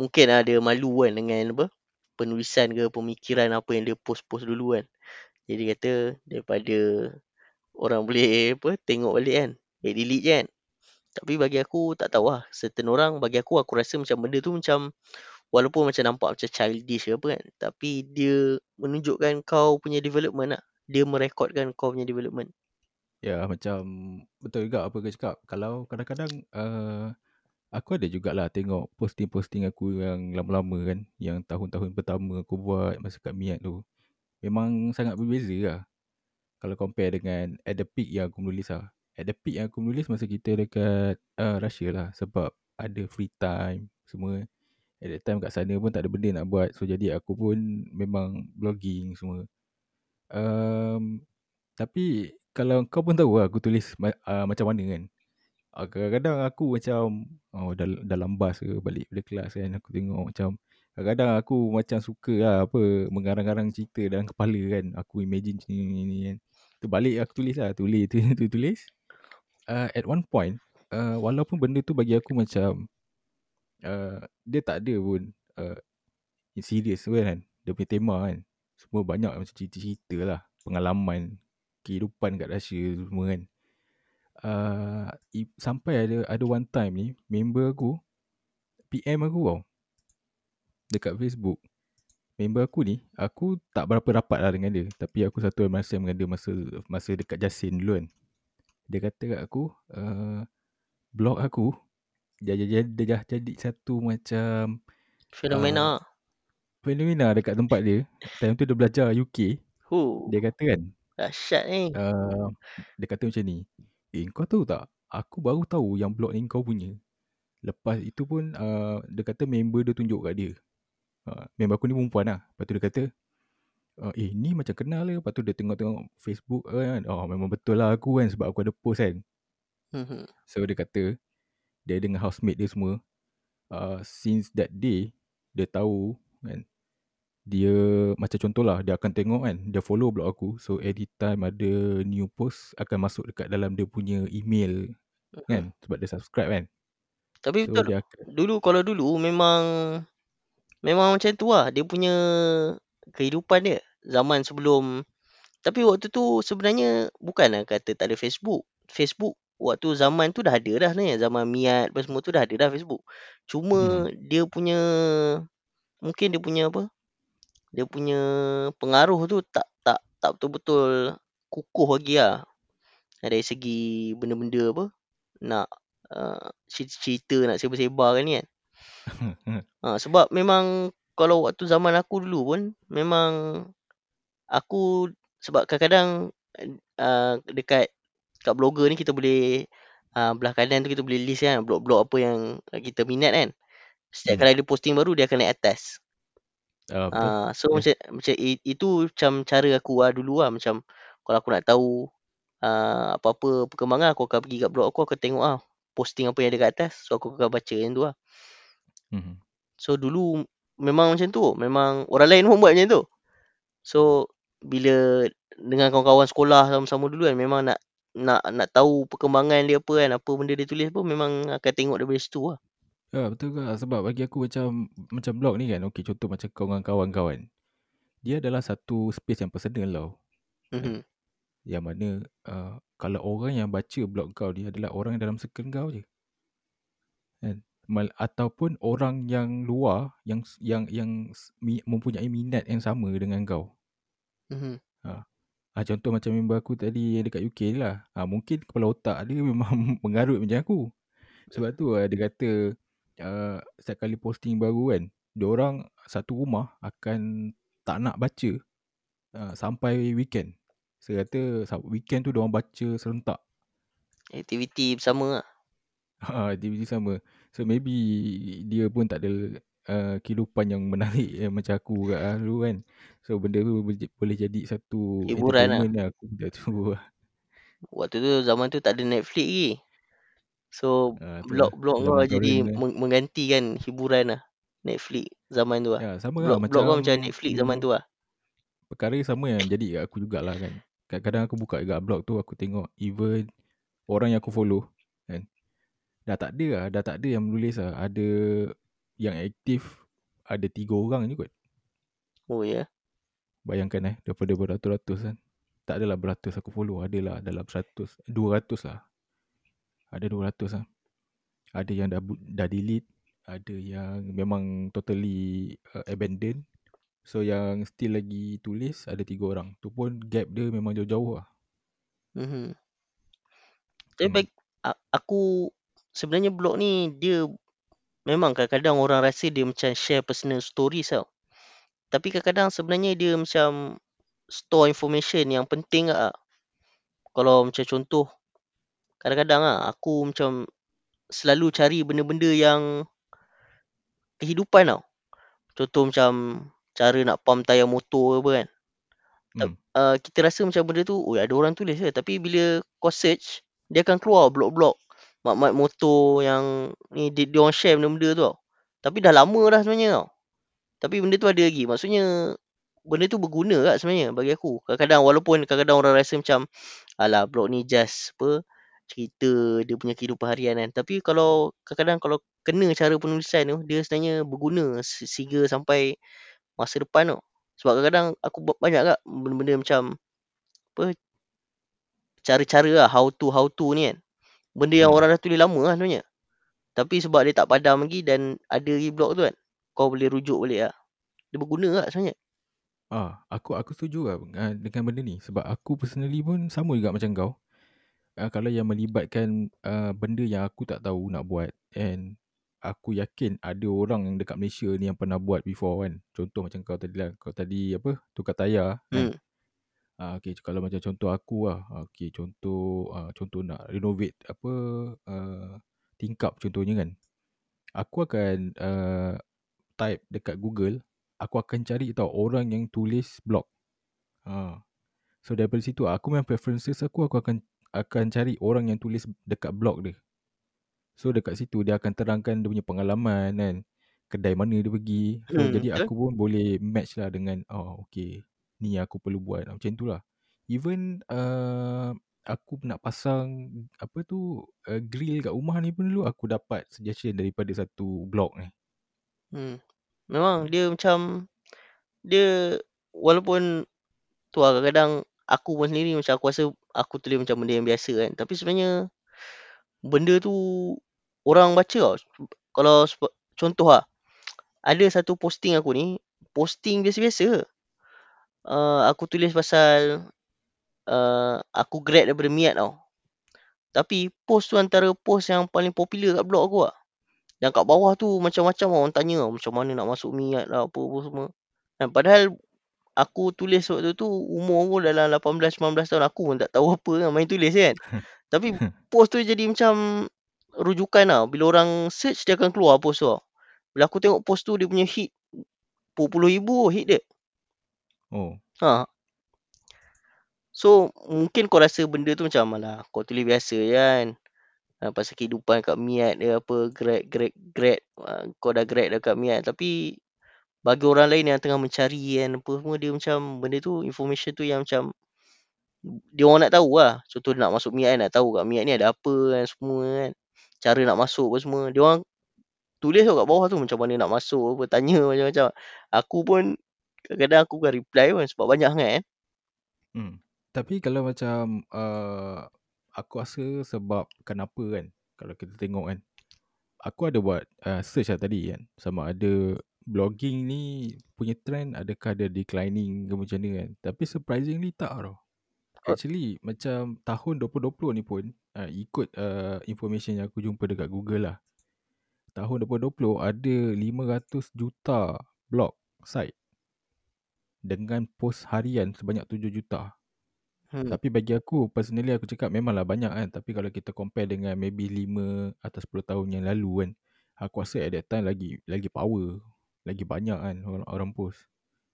mungkin dia malu kan dengan apa penulisan ke pemikiran apa yang dia post-post dulu kan. Jadi kata daripada orang boleh apa tengok balik kan. Dia delete je kan. Tapi bagi aku tak tahu lah. Certain orang bagi aku aku rasa macam benda tu macam walaupun macam nampak macam childish ke apa kan. Tapi dia menunjukkan kau punya development lah. Dia merekodkan kau punya development. Ya macam betul juga apa kau cakap. Kalau kadang-kadang uh, aku ada jugalah tengok posting-posting aku yang lama-lama kan. Yang tahun-tahun pertama aku buat masa kat Miat tu. Memang sangat berbeza lah. Kalau compare dengan at the peak yang aku menulis lah. At the peak yang aku menulis masa kita dekat uh, Russia lah. Sebab ada free time semua. At that time kat sana pun tak ada benda nak buat. So jadi aku pun memang blogging semua. Um, tapi kalau kau pun tahu lah aku tulis uh, macam mana kan. Uh, kadang-kadang aku macam oh, dah, dah lambas ke balik pada kelas kan. Aku tengok macam kadang-kadang aku macam suka lah apa mengarang-arang cerita dalam kepala kan. Aku imagine ni, ni, ni kan. Tu balik aku tulis lah. Tulis, tulis, tulis. tulis. Uh, at one point, uh, walaupun benda tu bagi aku macam uh, dia tak ada pun uh, serius kan. Dia punya tema kan. Semua banyak macam cerita-cerita lah. Pengalaman kehidupan kat Russia semua kan. Uh, sampai ada ada one time ni member aku PM aku tau. Dekat Facebook. Member aku ni, aku tak berapa rapat lah dengan dia. Tapi aku satu masa dengan dia masa masa dekat Jasin dulu kan. Dia kata kat aku, uh, blog aku, dia, dia, dia, dia dah jadi satu macam Fenomena. Uh, fenomena dekat tempat dia. Time tu dia belajar UK. Huh. Dia kata kan, Dahsyat ni. Uh, dia kata macam ni. Eh kau tahu tak? Aku baru tahu yang blog ni kau punya. Lepas itu pun uh, dia kata member dia tunjuk kat dia. Uh, member aku ni perempuan lah. Lepas tu dia kata. Uh, eh ni macam kenal lah. Lepas tu dia tengok-tengok Facebook kan. Oh memang betul lah aku kan. Sebab aku ada post kan. Mhm. So dia kata. Dia dengan housemate dia semua. Uh, since that day. Dia tahu kan dia macam contohlah dia akan tengok kan dia follow blog aku so anytime ada new post akan masuk dekat dalam dia punya email Mhm. kan sebab dia subscribe kan Tapi so betul akan dulu kalau dulu memang memang macam tu lah dia punya kehidupan dia zaman sebelum tapi waktu tu sebenarnya bukanlah kata tak ada Facebook. Facebook waktu zaman tu dah ada dah sebenarnya zaman Miat apa semua tu dah ada dah Facebook. Cuma hmm. dia punya mungkin dia punya apa, dia punya pengaruh tu tak tak tak betul-betul kukuh lagi lah. Dari segi benda-benda apa, nak uh, cerita-cerita, nak sebar-sebar kan ni kan. Ha, sebab memang kalau waktu zaman aku dulu pun, memang aku sebab kadang-kadang uh, dekat kat blogger ni kita boleh uh, belah kanan tu kita boleh list kan blog-blog apa yang kita minat kan. Setiap Hmm. kali ada posting baru dia akan naik atas. Uh, so Yeah. macam macam i- itu macam cara aku lah dulu lah macam kalau aku nak tahu uh, apa-apa perkembangan aku akan pergi kat blog aku aku akan tengok ah posting apa yang ada kat atas so aku akan baca yang tu lah. Mhm. So dulu memang macam tu. Memang orang lain pun buat macam tu. So bila dengan kawan-kawan sekolah sama-sama dulu kan memang nak nak nak tahu perkembangan dia apa kan, apa benda dia tulis pun memang akan tengok daripada situ lah. Ya betul ke sebab bagi aku macam macam blog ni kan okey contoh macam kau dengan kawan-kawan dia adalah satu space yang personal tau Mhm. yang mana uh, kalau orang yang baca blog kau ni adalah orang dalam circle kau je kan Mal, ataupun orang yang luar yang yang yang mempunyai minat yang sama dengan kau Mhm. Ah contoh macam member aku tadi yang dekat UK ni lah. Ah mungkin kepala otak dia memang mengarut macam aku. Sebab tu ah, dia kata uh, setiap kali posting baru kan, dia orang satu rumah akan tak nak baca uh, sampai weekend. Saya kata weekend tu dia orang baca serentak. Aktiviti bersama lah. Ha, aktiviti sama. So maybe dia pun tak ada uh, kehidupan yang menarik eh, macam aku kat ah, dulu kan. So benda tu boleh jadi satu Hiburan lah. lah. Aku tahu lah. Waktu tu zaman tu tak ada Netflix lagi. So Ah, tu lah. blog-blog kau jadi lah. meng- menggantikan hiburan lah. Netflix zaman tu lah. Ya, sama lah Blog, blog kau macam macam Netflix zaman tu lah. perkara sama yang jadi kat aku jugalah kan. Kadang-kadang aku buka dekat blog tu aku tengok even orang yang aku follow. Dah tak ada lah, dah tak ada yang menulis lah. Ada yang aktif ada tiga orang je kot. Oh ya. Yeah. Bayangkan eh daripada beratus-ratus kan. Tak adalah beratus aku follow, adalah dalam seratus, dua ratus lah. Ada dua ratus lah. Ada yang dah, dah delete, ada yang memang totally uh, abandoned. So yang still lagi tulis ada tiga orang. Tu pun gap dia memang jauh-jauh lah. Mhm. Tapi Hmm. aku sebenarnya blog ni dia memang kadang-kadang orang rasa dia macam share personal stories tau. Tapi kadang-kadang sebenarnya dia macam store information yang penting lah. Kalau macam contoh, kadang-kadang lah aku macam selalu cari benda-benda yang kehidupan tau. Contoh macam cara nak pump tayar motor ke apa kan. Hmm. Uh, kita rasa macam benda tu, oh ada orang tulis ke. Tapi bila kau search, dia akan keluar blog-blog. Mat-mat motor yang ni dia, dia orang share benda-benda tu tau. Tapi dah lama dah sebenarnya tau. Tapi benda tu ada lagi. Maksudnya benda tu berguna kat sebenarnya bagi aku. Kadang-kadang walaupun kadang-kadang orang rasa macam alah blog ni just apa cerita dia punya kehidupan harian kan. Tapi kalau kadang-kadang kalau kena cara penulisan tu dia sebenarnya berguna se- sehingga sampai masa depan tu. Sebab kadang-kadang aku banyak kat benda-benda macam apa cara-cara lah how to how to ni kan. Benda yang Hmm. orang dah tulis lama lah sebenarnya. Tapi sebab dia tak padam lagi dan ada lagi blog tu kan. Kau boleh rujuk balik lah. Dia berguna lah sebenarnya. Ah, aku aku setuju lah uh, dengan benda ni sebab aku personally pun sama juga macam kau. Uh, kalau yang melibatkan uh, benda yang aku tak tahu nak buat and aku yakin ada orang yang dekat Malaysia ni yang pernah buat before kan. Contoh macam kau tadi lah, kau tadi apa tukar tayar kan. Ah, okay, kalau macam contoh aku lah. Okay, contoh uh, contoh nak renovate apa uh, tingkap contohnya kan. Aku akan uh, type dekat Google, aku akan cari tau orang yang tulis blog. Ha. So daripada situ aku memang preferences aku aku akan akan cari orang yang tulis dekat blog dia. So dekat situ dia akan terangkan dia punya pengalaman kan. Kedai mana dia pergi. So Hmm, jadi betul. aku pun boleh match lah dengan oh okay ni yang aku perlu buat macam tu lah. Even uh, aku nak pasang apa tu uh, grill kat rumah ni pun dulu aku dapat suggestion daripada satu blog ni. Hmm. Memang dia macam dia walaupun tu lah kadang-kadang aku pun sendiri macam aku rasa aku tulis macam benda yang biasa kan. Tapi sebenarnya benda tu orang baca tau. Kalau contoh lah. ada satu posting aku ni, posting biasa-biasa. Uh, aku tulis pasal uh, aku grad daripada Miat tau. Tapi post tu antara post yang paling popular kat blog aku lah. Dan kat bawah tu macam-macam orang tanya macam mana nak masuk Miat lah apa-apa semua. Dan padahal aku tulis waktu tu umur aku dalam 18-19 tahun aku pun tak tahu apa kan main tulis kan. Tapi post tu jadi macam rujukan lah. Bila orang search dia akan keluar post tu. Bila aku tengok post tu dia punya hit puluh ribu hit dia. Oh. Ha. So mungkin kau rasa benda tu macam malah kau tulis biasa je kan. Ha, pasal kehidupan kat Miat dia apa grad grad grad ha, kau dah grad dekat Miat tapi bagi orang lain yang tengah mencari kan apa semua dia macam benda tu information tu yang macam dia orang nak tahu lah. Contoh nak masuk Miat kan nak tahu kat Miat ni ada apa kan semua kan. Cara nak masuk apa semua. Dia orang tulis kat bawah tu macam mana nak masuk apa tanya macam-macam. Aku pun kadang-kadang aku akan reply pun sebab banyak sangat kan. Hmm. Tapi kalau macam uh, aku rasa sebab kenapa kan kalau kita tengok kan aku ada buat uh, search lah tadi kan sama ada blogging ni punya trend adakah ada declining ke macam mana kan tapi surprisingly tak tau actually macam tahun 2020 ni pun uh, ikut uh, information yang aku jumpa dekat Google lah tahun 2020 ada 500 juta blog site dengan post harian sebanyak 7 juta Hmm. Tapi bagi aku, personally aku cakap memanglah banyak kan. Tapi kalau kita compare dengan maybe 5 atau 10 tahun yang lalu kan. Aku rasa at that time lagi lagi power. Lagi banyak kan orang, orang post.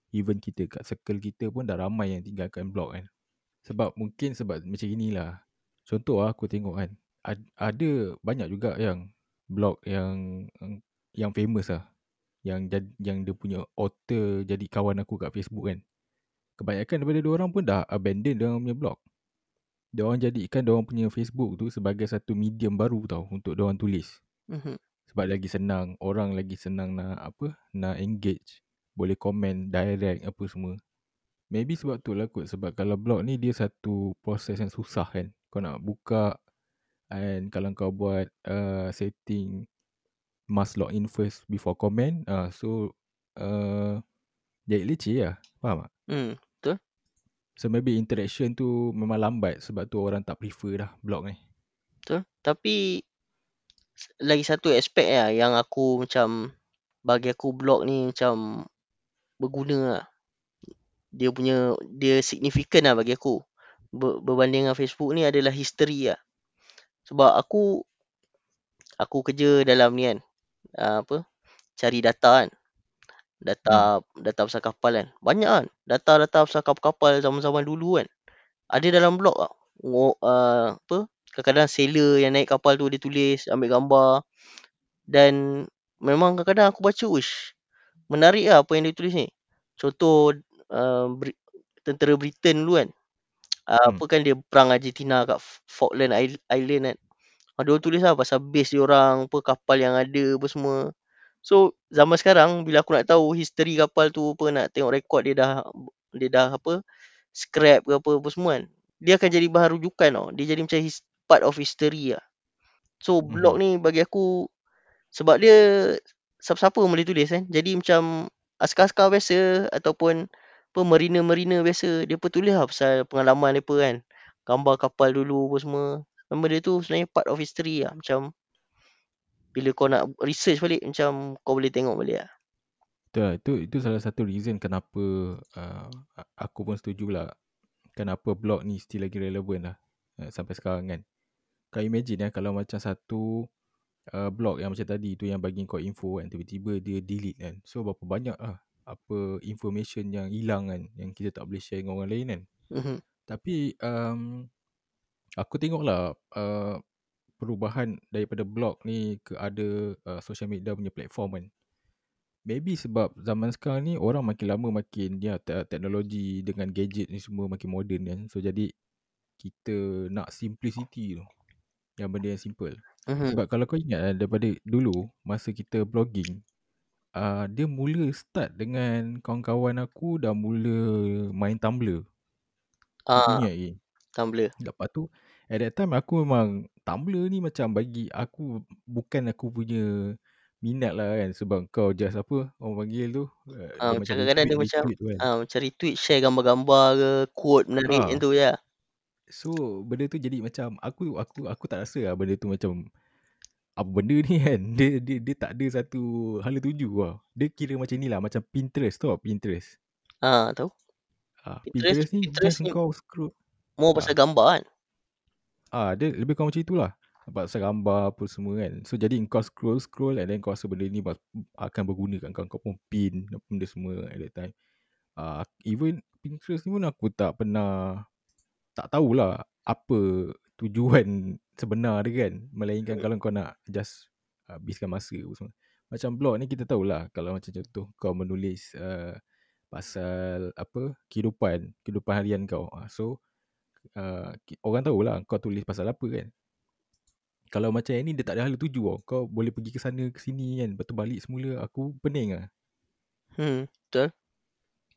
Even kita kat circle kita pun dah ramai yang tinggalkan blog kan. Sebab mungkin sebab macam inilah. Contoh lah aku tengok kan. Ada banyak juga yang blog yang yang famous lah. Yang yang dia punya author jadi kawan aku kat Facebook kan kebanyakan daripada dia orang pun dah abandon dia orang punya blog. Dia orang jadikan dia orang punya Facebook tu sebagai satu medium baru tau untuk dia orang tulis. Mm-hmm. Sebab lagi senang, orang lagi senang nak apa? Nak engage, boleh komen direct apa semua. Maybe sebab tu lah kot sebab kalau blog ni dia satu proses yang susah kan. Kau nak buka and kalau kau buat uh, setting must log in first before comment, uh, so uh, jadi leceh lah. Faham tak? Hmm, betul. So maybe interaction tu memang lambat sebab tu orang tak prefer dah blog ni. Betul. Tapi lagi satu aspek lah yang aku macam bagi aku blog ni macam berguna lah. Dia punya, dia signifikan lah bagi aku. Ber, berbanding dengan Facebook ni adalah history lah. Sebab aku, aku kerja dalam ni kan. Uh, apa, cari data kan. Data hmm. data pasal kapal kan. Banyak kan. Data-data pasal kapal-kapal zaman-zaman dulu kan. Ada dalam blog lah. Uh, apa? Kadang-kadang sailor yang naik kapal tu dia tulis, ambil gambar. Dan memang kadang-kadang aku baca, uish. Menarik lah apa yang dia tulis ni. Contoh, uh, tentera Britain dulu kan. Uh, hmm. Apa kan dia perang Argentina kat Falkland Island kan. Uh, dia tulis lah pasal base dia orang, apa kapal yang ada, apa semua. So zaman sekarang bila aku nak tahu history kapal tu apa nak tengok rekod dia dah dia dah apa scrap ke apa apa semua kan. Dia akan jadi bahan rujukan tau. Dia jadi macam his, part of history lah. So blog mm-hmm. ni bagi aku sebab dia siapa-siapa boleh tulis kan. Jadi macam askar-askar biasa ataupun apa marina-marina biasa dia pun tulis lah pasal pengalaman dia kan. Gambar kapal dulu apa semua. Dia tu sebenarnya part of history lah. Macam bila kau nak research balik macam kau boleh tengok balik lah. Betul lah. Itu, itu salah satu reason kenapa uh, aku pun setuju lah. Kenapa blog ni still lagi relevan lah uh, sampai sekarang kan. Kau imagine ya kalau macam satu uh, blog yang macam tadi tu yang bagi kau info kan. Tiba-tiba dia delete kan. So berapa banyak lah apa information yang hilang kan. Yang kita tak boleh share dengan orang lain kan. Mm-hmm. Tapi um, aku tengok lah uh, perubahan daripada blog ni ke ada uh, social media punya platform kan. Maybe sebab zaman sekarang ni orang makin lama makin ya teknologi dengan gadget ni semua makin moden kan. So jadi kita nak simplicity tu. Yang benda yang simple. Uh-huh. Sebab kalau kau ingat daripada dulu masa kita blogging uh, dia mula start dengan kawan-kawan aku dah mula main Tumblr. Ah. Uh, ingat lagi. Tumblr. Lepas tu at that time aku memang Tumblr ni macam bagi aku bukan aku punya minat lah kan sebab kau just apa orang panggil tu uh, macam kadang-kadang dia macam retweet tu kan. ah, macam retweet share gambar-gambar ke, quote menarik macam tu ya. So benda tu jadi macam aku aku aku tak rasa lah benda tu macam apa benda ni kan. Dia dia dia tak ada satu hala tuju lah. Dia kira macam ni lah macam Pinterest tau Pinterest. Ah, tahu. Ah, Pinterest- Pinterest, ni Pinterest just ni- kau scroll. More pasal gambar kan. Ah, dia lebih kurang macam itulah. Pasal gambar apa semua kan. So jadi kau scroll scroll and then kau rasa benda ni akan berguna kat kau. Kau pun pin apa benda semua at that time. Ah, even Pinterest ni pun aku tak pernah tak tahulah apa tujuan sebenar dia kan. Melainkan Hmm. kalau kau nak just habiskan masa apa semua. Macam blog ni kita tahulah kalau macam contoh kau menulis uh, pasal apa kehidupan kehidupan harian kau. Ah, So uh, orang tahulah kau tulis pasal apa kan. Kalau macam yang ni dia tak ada hala tuju tau. Kau boleh pergi ke sana ke sini kan. Lepas tu balik semula aku pening lah. Hmm, betul.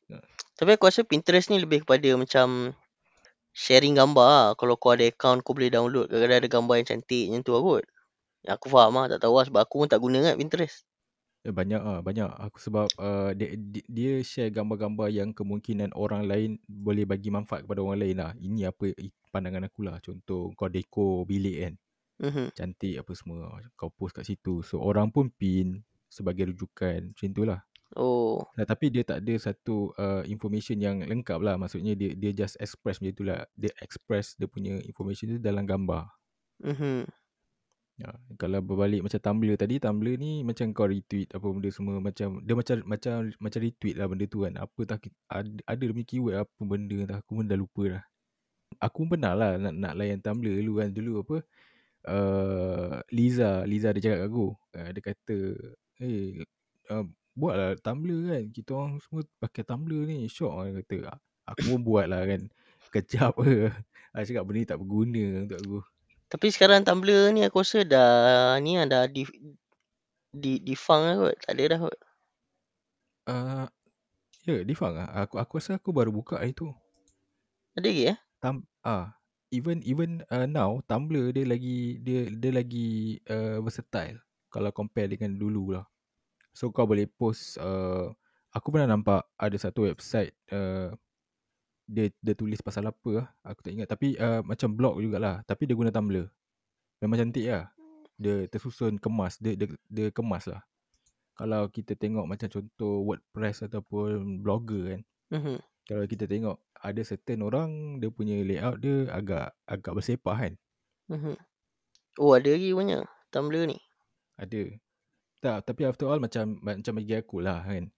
Ya. Tapi aku rasa Pinterest ni lebih kepada macam sharing gambar lah. Kalau kau ada account kau boleh download. Kadang-kadang ada gambar yang cantik macam tu lah kot. Yang aku faham lah. Tak tahu lah sebab aku pun tak guna kan Pinterest. Eh, banyak ah banyak aku sebab uh, dia, dia dia share gambar-gambar yang kemungkinan orang lain boleh bagi manfaat kepada orang lain lah. Ini apa i- pandangan aku lah. Contoh kau dekor bilik kan. Mhm. Cantik apa semua. Kau post kat situ. So orang pun pin sebagai rujukan. Macam tu lah. Oh. Nah, tapi dia tak ada satu uh, information yang lengkap lah. Maksudnya dia dia just express macam tu lah. Dia express dia punya information tu dalam gambar. Mhm. Ya, kalau berbalik macam Tumblr tadi, Tumblr ni macam kau retweet apa benda semua macam dia macam macam macam retweet lah benda tu kan. Apa tak ada, ada keyword apa benda entah aku pun dah lupa dah. Aku pun pernah lah nak nak layan Tumblr dulu kan dulu apa uh, Liza, Liza dia cakap kat aku. Uh, dia kata, "Eh, uh, buatlah Tumblr kan. Kita orang semua pakai Tumblr ni. Syok dia kata. Aku pun buat lah kan. Kejap ke. Aku cakap benda ni tak berguna untuk aku. Tapi sekarang Tumblr ni aku rasa dah ni lah dah di di defang lah kot. Tak ada dah kot. Uh, ya, Difang ah. Aku aku rasa aku baru buka hari tu. Ada lagi eh? Tam ah even even uh, now Tumblr dia lagi dia dia lagi uh, versatile kalau compare dengan dulu lah. So kau boleh post uh, aku pernah nampak ada satu website uh, dia dia tulis pasal apa lah. Aku tak ingat tapi uh, macam blog jugalah tapi dia guna Tumblr. Memang cantik lah. Dia tersusun kemas dia dia, dia kemas lah. Kalau kita tengok macam contoh WordPress ataupun blogger kan Mhm. kalau kita tengok ada certain orang dia punya layout dia agak agak bersepah kan. Mhm. Oh ada lagi banyak Tumblr ni. Ada. Tak, tapi after all macam macam bagi aku lah kan.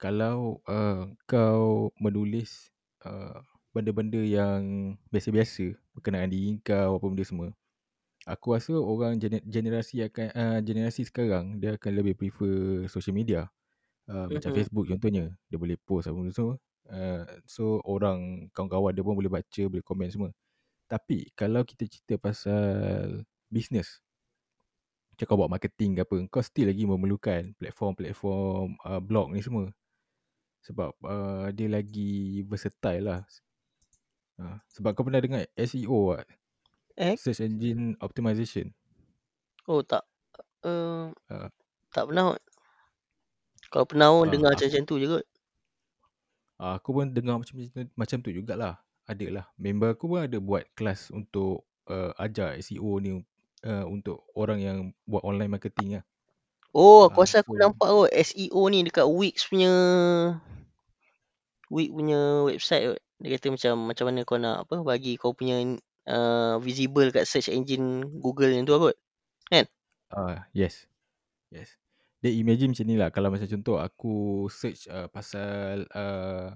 Kalau uh, kau menulis uh, benda-benda yang biasa-biasa berkenaan diri kau apa benda semua. Aku rasa orang gener- generasi akan uh, generasi sekarang dia akan lebih prefer social media. Uh, macam Mhm. Facebook contohnya, dia boleh post apa benda semua. Uh, so orang kawan-kawan dia pun boleh baca, boleh komen semua. Tapi kalau kita cerita pasal business, macam kau buat marketing ke apa, kau still lagi memerlukan platform-platform uh, blog ni semua. Sebab uh, dia lagi versatile lah. Uh, sebab kau pernah dengar SEO tak? Eh? Search Engine Optimization. Oh tak. Uh, Ah. tak pernah kot. Kalau pernah Ah, dengar aku- macam-macam tu je kot. Uh, aku pun dengar macam macam tu jugalah. Ada lah. Member aku pun ada buat kelas untuk uh, ajar SEO ni uh, untuk orang yang buat online marketing lah. Oh aku Ah, rasa aku nampak kot SEO ni dekat Wix punya Wix punya website kot. Dia kata macam macam mana kau nak apa bagi kau punya uh, visible kat search engine Google yang tu kot. Ah, yes. Yes. Dia imagine macam ni lah. Kalau macam contoh aku search uh, pasal uh,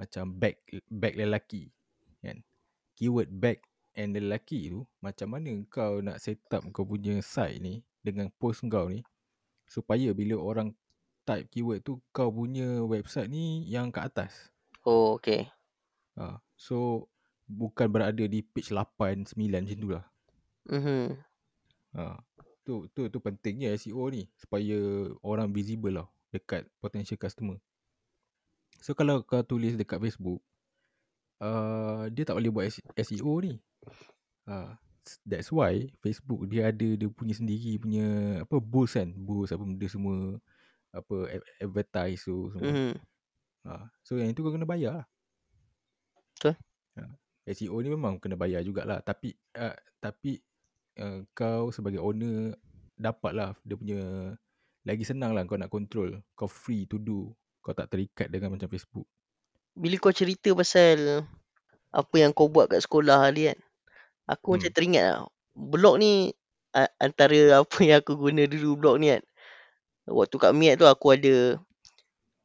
macam bag bag lelaki. Kan? Keyword bag and lelaki tu macam mana kau nak set up kau punya site ni dengan post kau ni supaya bila orang type keyword tu kau punya website ni yang kat atas. Oh okay. Ha, so bukan berada di page 8 9 macam tu lah. Mhm. Ha, tu tu tu pentingnya SEO ni supaya orang visible lah dekat potential customer. So kalau kau tulis dekat Facebook uh, dia tak boleh buat SEO ni. Ha, that's why Facebook dia ada dia punya sendiri punya apa boost kan boost apa benda semua apa advertise tu semua Mhm. ha. so yang itu kau kena bayar lah Betul. ha. SEO ni memang kena bayar jugalah tapi uh, tapi uh, kau sebagai owner dapatlah dia punya lagi senang lah kau nak control kau free to do kau tak terikat dengan macam Facebook Bila kau cerita pasal apa yang kau buat kat sekolah tadi kan. Aku macam Hmm. teringat lah. Blog ni a- antara apa yang aku guna dulu blog ni kan. Waktu kat Miat tu aku ada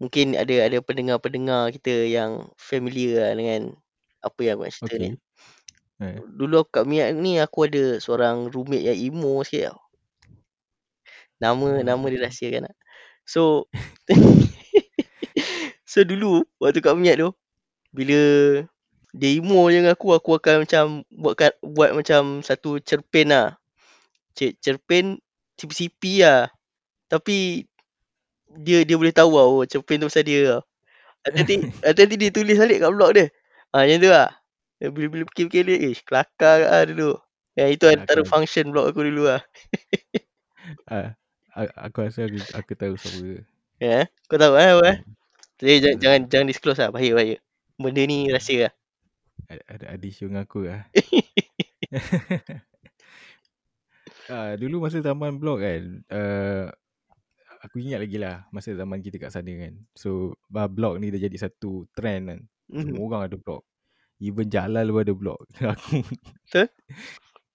mungkin ada ada pendengar-pendengar kita yang familiar lah dengan apa yang aku nak cerita ni. Okay. Eh. Dulu aku kat Miat ni aku ada seorang roommate yang emo sikit tau. Nama Ah, nama dia rahsia kan. So so dulu waktu kat Miat tu bila dia emo je dengan aku aku akan macam buat kat, buat macam satu cerpen lah. Cer, cerpen CP-CP lah. Tapi dia dia boleh tahu lah oh, cerpen tu pasal dia lah. Nanti nanti dia tulis balik kat blog dia. Ha, macam tu lah. Bila-bila fikir-fikir dia, eh kelakar lah dulu. Ya, itu antara Kelakar. function blog aku dulu lah. Ah, a- aku rasa aku, aku tahu siapa. Ya, kau tahu kan apa? Hmm. Jadi jangan, Tahu, jangan, jangan disclose lah. Bahaya, bahaya. Benda ni Hmm. rahsia lah. Ada, ada show dengan aku lah. ah, dulu masa zaman blog kan, uh, aku ingat lagi lah masa zaman kita kat sana kan. So, bah, blog ni dah jadi satu trend kan. Mhm. Semua orang ada blog. Even Jalal pun ada blog. aku. Betul?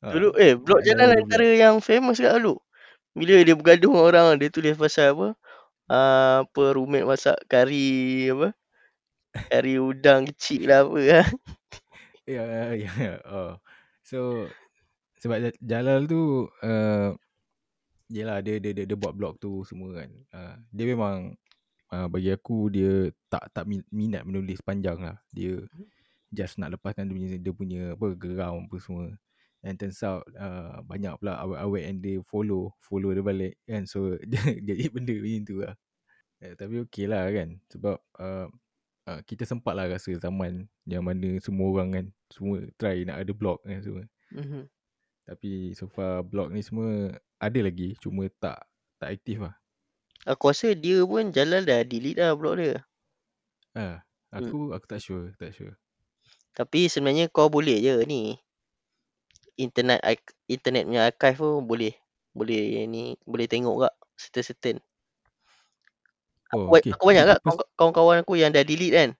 Ah, Dulu, eh, blog Jalal ada blog. antara yang famous kat dulu. Bila dia bergaduh dengan orang, dia tulis pasal apa? Uh, apa, roommate masak kari, apa? Kari udang kecil lah apa lah. Ya, ya, ya. Oh. So, sebab Ja- Jalal tu, uh, yelah dia, dia, dia, dia buat blog tu semua kan. Uh, dia memang, uh, bagi aku, dia tak tak min- minat menulis panjang lah. Dia just nak lepaskan dia punya, dia punya apa, geram apa semua. And turns out, uh, banyak pula awet-awet yang dia follow, follow dia balik kan. So, dia jadi benda macam tu lah. Eh, tapi okey lah kan. Sebab, uh, uh, kita sempat lah rasa zaman yang mana semua orang kan semua try nak ada blog kan semua. Mhm. Tapi so far blog ni semua ada lagi cuma tak tak aktif lah. Aku rasa dia pun Jalal dah delete lah blog dia. Ah, aku aku tak sure, tak sure. Tapi sebenarnya kau boleh je ni. Internet internet punya archive pun boleh. Boleh ni boleh tengok kak certain-certain. Oh, Aku, okey. aku banyak kak kawan- kawan-kawan aku yang dah delete kan.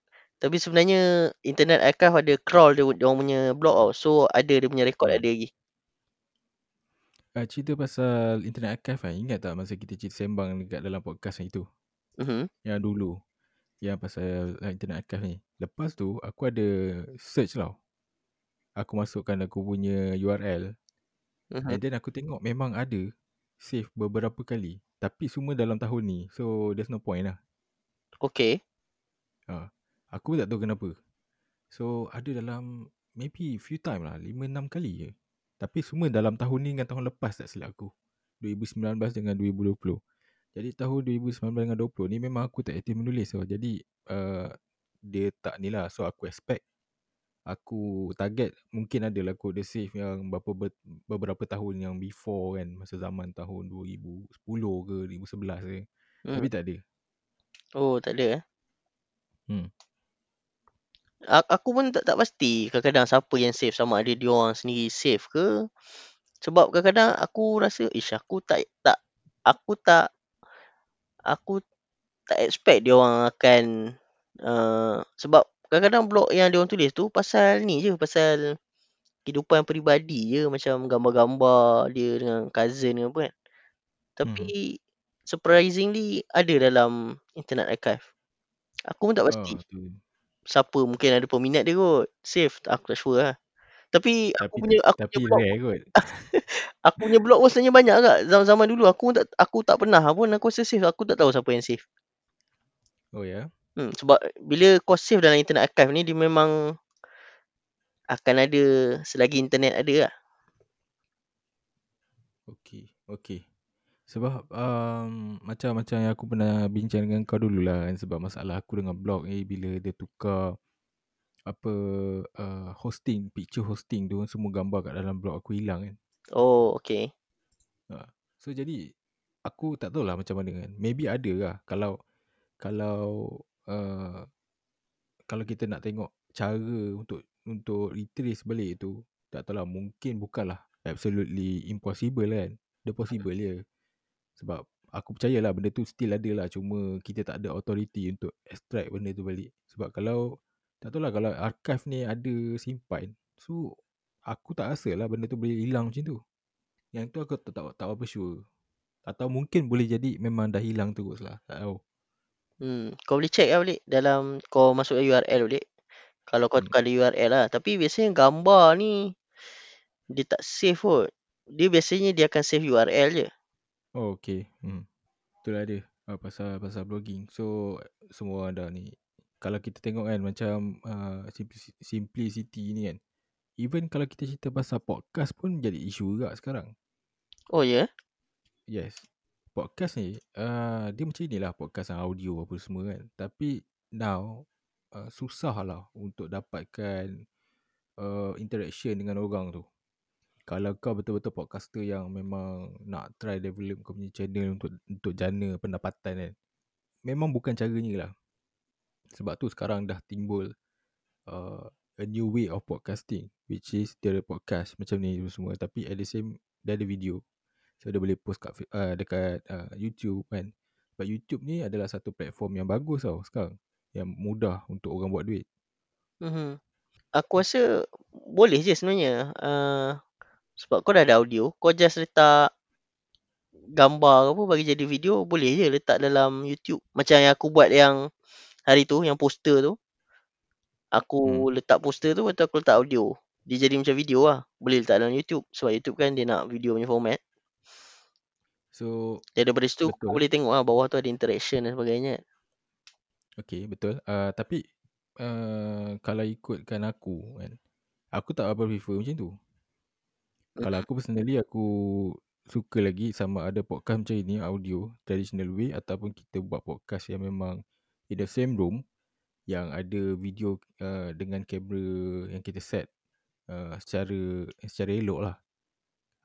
Tapi sebenarnya internet archive ada crawl dia, dia orang punya blog tau. So ada dia punya record Hmm. ada lagi. Ah, cerita pasal internet archive kan. Ingat tak masa kita cerita sembang dekat dalam podcast yang itu? Mhm. Yang dulu. Yang pasal uh, internet archive ni. Lepas tu aku ada search tau. Aku masukkan aku punya URL Mhm. And then aku tengok memang ada save beberapa kali. Tapi semua dalam tahun ni. So there's no point lah. Okay. Ha. Aku pun tak tahu kenapa. So ada dalam maybe few time lah. 5-6 kali je. Tapi semua dalam tahun ni dengan tahun lepas tak silap aku. 2019 dengan 2020. Jadi tahun 2019 dengan 20 ni memang aku tak aktif menulis. So, jadi uh, dia tak ni lah. So aku expect aku target mungkin ada lah aku ada save yang berapa ber, beberapa tahun yang before kan masa zaman tahun 2010 ke 2011 ke Hmm. tapi tak ada Oh tak ada eh. hmm. Aku pun tak tak pasti kadang-kadang siapa yang save sama ada dia orang sendiri save ke. Sebab kadang-kadang aku rasa ish aku tak tak aku tak aku tak expect dia orang akan uh, sebab kadang-kadang blog yang dia orang tulis tu pasal ni je pasal kehidupan peribadi je macam gambar-gambar dia dengan cousin ke apa kan. Tapi surprisingly ada dalam internet archive. Aku pun tak pasti oh, tu. Siapa mungkin ada peminat dia kot. Save aku tak sure lah. Tapi aku tapi punya aku tapi punya blog kot aku punya blog pun sebenarnya banyak agak zaman-zaman dulu aku tak aku tak pernah pun aku rasa save aku tak tahu siapa yang save. oh ya yeah? Hmm, sebab bila kau save dalam internet archive ni dia memang akan ada selagi internet ada lah. Okey, okey. Sebab um, macam-macam yang aku pernah bincang dengan kau dululah kan sebab masalah aku dengan blog ni bila dia tukar apa uh, hosting, picture hosting tu semua gambar kat dalam blog aku hilang kan. Oh, okay. Uh, so jadi aku tak tahulah macam mana kan. Maybe ada lah kalau kalau uh, kalau kita nak tengok cara untuk untuk retrace balik tu tak tahulah mungkin bukanlah absolutely impossible kan. Dia possible je. Sebab aku percayalah benda tu still ada lah cuma kita tak ada authority untuk extract benda tu balik. Sebab kalau tak tahulah kalau archive ni ada simpan so aku tak rasa lah benda tu boleh hilang macam tu. Yang tu aku tak, tak, tak apa sure. Atau mungkin boleh jadi memang dah hilang terus lah. Tak tahu. Hmm, kau boleh check lah balik dalam kau masuk URL balik. Kalau kau Hmm. tukar URL lah. Tapi biasanya gambar ni dia tak save kot. Dia biasanya dia akan save URL je. Oh okay. Hmm. Itulah dia. Uh, pasal pasal blogging. So semua orang dah ni. Kalau kita tengok kan macam uh, simplicity, simplicity ni kan. Even kalau kita cerita pasal podcast pun jadi isu juga sekarang. Oh ya? Yeah? Yes. Podcast ni uh, dia macam inilah podcast yang audio apa semua kan. Tapi now uh, susah lah untuk dapatkan uh, interaction dengan orang tu. Kalau kau betul-betul podcaster yang memang nak try develop kau punya channel untuk untuk jana pendapatan kan. Memang bukan caranya lah. Sebab tu sekarang dah timbul uh, a new way of podcasting which is dia podcast macam ni semua tapi at the same dia ada video. So dia boleh post kat uh, dekat uh, YouTube kan. Sebab YouTube ni adalah satu platform yang bagus tau sekarang. Yang mudah untuk orang buat duit. Mm-hmm. Aku rasa boleh je sebenarnya. Uh, sebab kau dah ada audio, kau just letak gambar ke apa bagi jadi video, boleh je letak dalam YouTube. Macam yang aku buat yang hari tu, yang poster tu. Aku hmm. letak poster tu, lepas tu aku letak audio. Dia jadi macam video lah. Boleh letak dalam YouTube. Sebab YouTube kan dia nak video punya format. So, dia daripada situ betul. kau boleh tengok lah bawah tu ada interaction dan sebagainya. Okay, betul. Uh, tapi, uh, kalau ikutkan aku kan, aku tak apa prefer macam tu. Kalau aku personally aku suka lagi sama ada podcast macam ini audio traditional way ataupun kita buat podcast yang memang in the same room yang ada video uh, dengan kamera yang kita set uh, secara secara elok lah.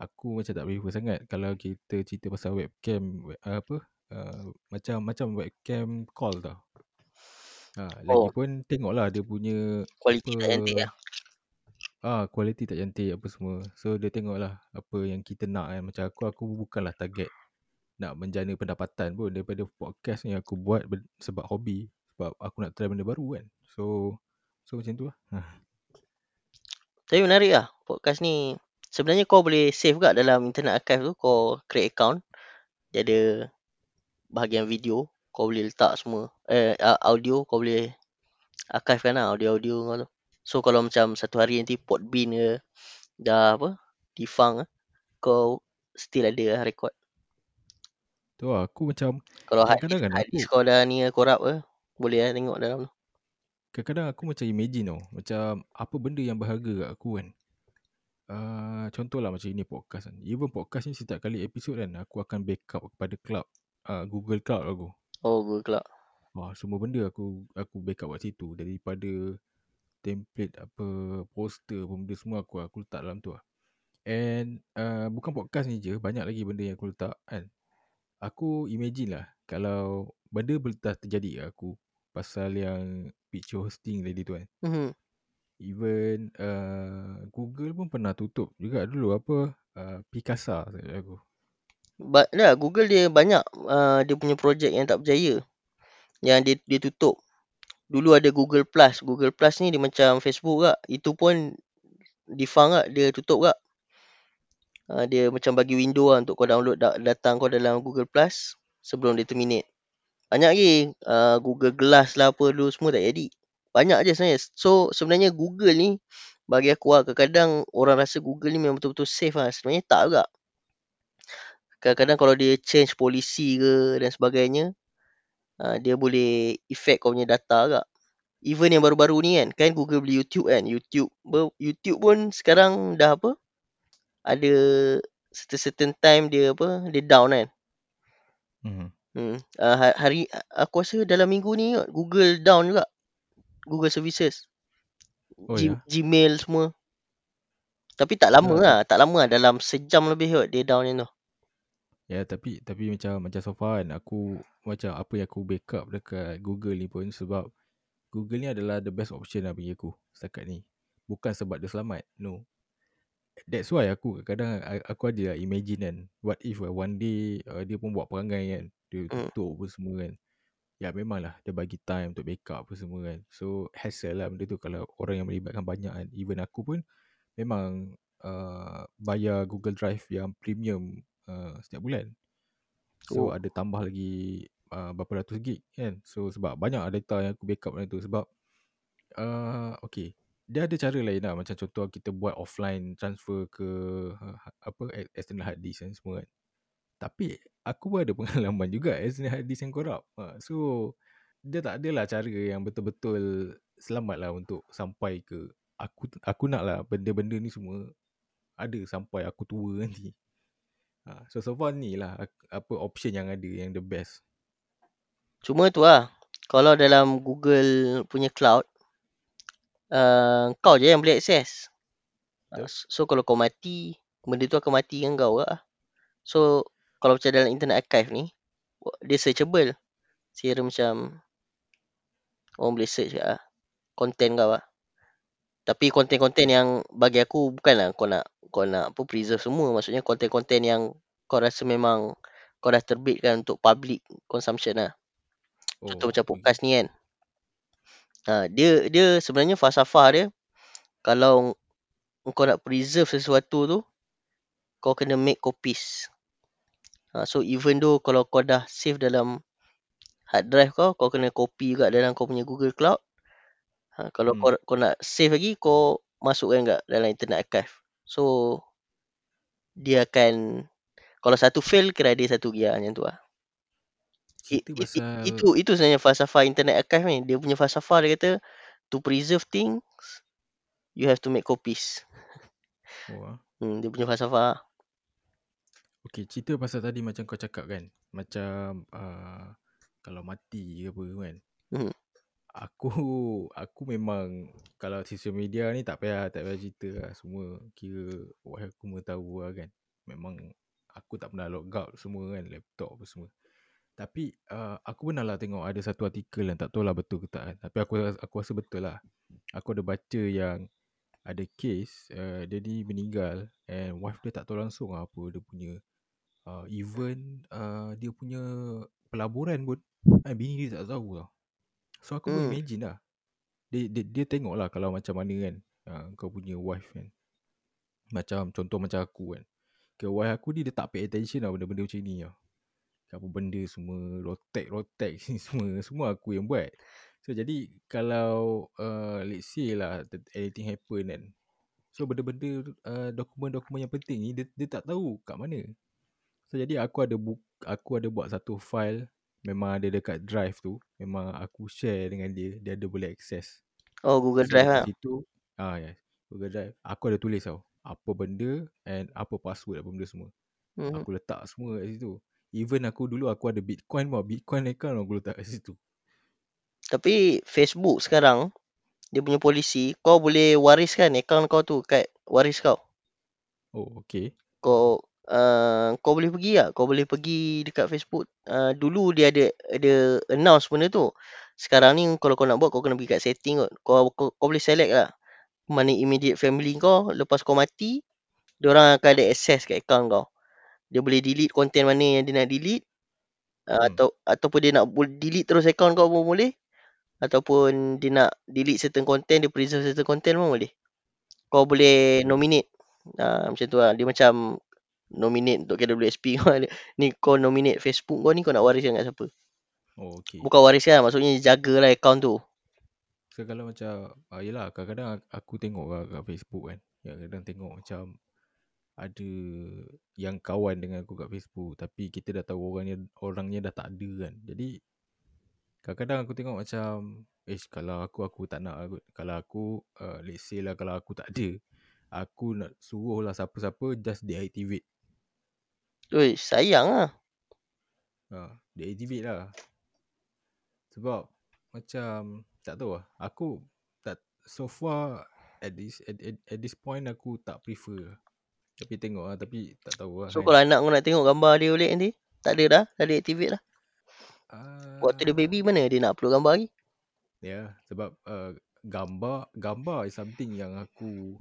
Aku macam tak prefer sangat kalau kita cerita pasal webcam uh, apa uh, macam macam webcam call tau. Ha, oh. Lagipun tengoklah dia punya kualiti tak cantik lah. Ah, kualiti tak cantik apa semua. So dia tengoklah apa yang kita nak kan. Macam aku aku bukanlah target nak menjana pendapatan pun daripada podcast ni aku buat sebab hobi, sebab aku nak try benda baru kan. So so macam tu lah. Tapi menarik lah podcast ni. Sebenarnya kau boleh save kat dalam internet archive tu kau create account. Dia ada bahagian video kau boleh letak semua. Eh audio kau boleh archive kan lah audio-audio kau tu. So kalau macam satu hari nanti Podbean ke dah apa defang kau still ada lah record. Tu lah aku macam kalau kadang-kadang kan aku kau dah ni korap ke boleh lah tengok dalam tu. Kadang-kadang aku macam imagine tau macam apa benda yang berharga kat aku kan. Uh, contohlah macam ini podcast kan. Even podcast ni setiap kali episod kan aku akan backup kepada cloud uh, Google Cloud aku. Oh Google Cloud. Wah, semua benda aku aku backup kat situ daripada template apa poster apa benda semua aku aku letak dalam tu lah. And uh, bukan podcast ni je, banyak lagi benda yang aku letak kan. Aku imagine lah kalau benda boleh dah terjadi kat aku pasal yang picture hosting tadi tu kan. Mm-hmm. Even uh, Google pun pernah tutup juga dulu apa uh, Picasa aku. But lah Google dia banyak uh, dia punya projek yang tak berjaya. Yang dia dia tutup dulu ada Google Plus. Google Plus ni dia macam Facebook kak. Itu pun defang kak. Dia tutup kak. Uh, dia macam bagi window lah untuk kau download datang kau dalam Google Plus sebelum dia terminate. Banyak lagi uh, Google Glass lah apa dulu semua tak jadi. Banyak je sebenarnya. So sebenarnya Google ni bagi aku lah kadang-kadang orang rasa Google ni memang betul-betul safe lah. Sebenarnya tak juga. Kadang-kadang kalau dia change polisi ke dan sebagainya, uh, dia boleh effect kau punya data agak. Even yang baru-baru ni kan, kan Google beli YouTube kan. YouTube YouTube pun sekarang dah apa? Ada certain time dia apa? Dia down kan. Mm-hmm. Hmm. Uh, hari aku rasa dalam minggu ni Google down juga. Google services. Oh G- ya. Gmail semua. Tapi tak lama Tak, lah. Tak lama lah. Dalam sejam lebih kot dia down macam tu. Ya tapi tapi macam macam so far kan aku macam apa yang aku backup dekat Google ni pun sebab Google ni adalah the best option lah bagi aku setakat ni. Bukan sebab dia selamat. No. That's why aku kadang aku ada lah imagine kan. What if uh, one day uh, dia pun buat perangai kan. Dia Hmm. tutup apa semua kan. Ya memang lah dia bagi time untuk backup apa semua kan. So hassle lah benda tu kalau orang yang melibatkan banyak kan. Even aku pun memang uh, bayar Google Drive yang premium uh, setiap bulan. So Oh. ada tambah lagi uh, berapa ratus gig kan. So sebab banyak data yang aku backup dalam tu sebab uh, okay. Dia ada cara lain lah macam contoh kita buat offline transfer ke uh, apa e- external hard disk dan semua kan. Tapi aku pun ada pengalaman juga external hard disk yang corrupt. Uh, so dia tak adalah cara yang betul-betul selamat lah untuk sampai ke aku aku nak lah benda-benda ni semua ada sampai aku tua nanti. Ha, so so far ni lah apa option yang ada yang the best. Cuma tu lah. Kalau dalam Google punya cloud, uh, kau je yang boleh akses. Uh, Betul. so kalau kau mati, benda tu akan mati dengan kau lah. So kalau macam dalam internet archive ni, dia searchable. Kira macam orang boleh search kat lah. Content kau lah. Tapi konten-konten yang bagi aku bukanlah kau nak kau nak apa preserve semua. Maksudnya konten-konten yang kau rasa memang kau dah terbitkan untuk public consumption lah. Contoh Oh, macam okay. podcast ni kan. Ha, dia dia sebenarnya falsafah dia kalau kau nak preserve sesuatu tu kau kena make copies. Ha, so even though kalau kau dah save dalam hard drive kau, kau kena copy juga dalam kau punya Google Cloud. Ha, kalau Hmm. kau kau nak save lagi kau masukkan kat dalam internet archive. So dia akan kalau satu fail kira ada satu gear macam tu lah. It, Cerita it, it, pasal itu itu sebenarnya falsafah internet archive ni. Dia punya falsafah dia kata to preserve things you have to make copies. oh, ah. Hmm, dia punya falsafah. lah. Okay, cerita pasal tadi macam kau cakap kan. Macam uh, kalau mati ke apa kan. Hmm. Aku aku memang kalau social media ni tak payah tak payah cerita lah semua kira wah aku mau tahu lah kan. Memang aku tak pernah log out semua kan laptop apa semua. Tapi uh, aku pernah lah tengok ada satu artikel yang tak tahu lah betul ke tak kan. Tapi aku aku rasa betul lah. Aku ada baca yang ada case uh, dia ni meninggal and wife dia tak tahu langsung lah apa dia punya uh, even uh, dia punya pelaburan pun eh, bini dia tak tahu tau. So aku pun Hmm. imagine lah. Dia, dia, dia tengok lah kalau macam mana kan uh, kau punya wife kan. Macam contoh macam aku kan. Ke wife aku ni dia tak pay attention lah benda-benda macam ni tau. Apa benda semua rotek-rotek ni semua semua aku yang buat. So jadi kalau uh, let's say lah th- anything happen kan. So benda-benda uh, dokumen-dokumen yang penting ni dia, dia tak tahu kat mana. So jadi aku ada book aku ada buat satu file memang ada dekat drive tu. Memang aku share dengan dia, dia ada boleh access. Oh Google So Drive lah. situ ah yes, Google Drive. Aku ada tulis tau apa benda and apa password apa benda semua. Hmm. Aku letak semua kat situ. Even aku dulu aku ada Bitcoin pun, Bitcoin account aku letak kat situ. Tapi Facebook sekarang dia punya polisi kau boleh wariskan akaun kau tu kat waris kau. Oh, okay. Kau uh, kau boleh pergi lah. Kau boleh pergi dekat Facebook. Uh, dulu dia ada ada announce benda tu. Sekarang ni kalau kau nak buat kau kena pergi kat setting kot. Kau, kau, kau boleh select lah. Mana immediate family kau. Lepas kau mati. Diorang akan ada access kat akaun kau. Dia boleh delete konten mana yang dia nak delete. Uh, Hmm. atau ataupun dia nak delete terus akaun kau pun boleh. Ataupun dia nak delete certain content, dia preserve certain content pun boleh. Kau boleh nominate. Uh, macam tu lah. Dia macam nominate untuk KWSP kau. ni kau nominate Facebook kau ni kau nak wariskan kat siapa. oh okay. Bukan wariskan maksudnya jagalah akaun tu. So kalau macam uh, Yelah kadang-kadang aku tengok lah kat Facebook kan Yang kadang tengok macam Ada Yang kawan dengan aku kat Facebook Tapi kita dah tahu orangnya Orangnya dah tak ada kan Jadi Kadang-kadang aku tengok macam Eh kalau aku Aku tak nak aku, Kalau aku uh, Let's say lah Kalau aku tak ada Aku nak suruh lah Siapa-siapa Just deactivate Ui, sayang lah. ha, Deactivate lah Sebab Macam Tak tahu lah Aku tak so far at this at, at, at this point aku tak prefer. Tapi tengok lah tapi tak tahu lah So kan. kalau anak kau nak tengok gambar dia balik nanti, tak ada dah, dah deactivate dah. Waktu dia baby mana dia nak upload gambar lagi? Ya, sebab uh, gambar gambar is something yang aku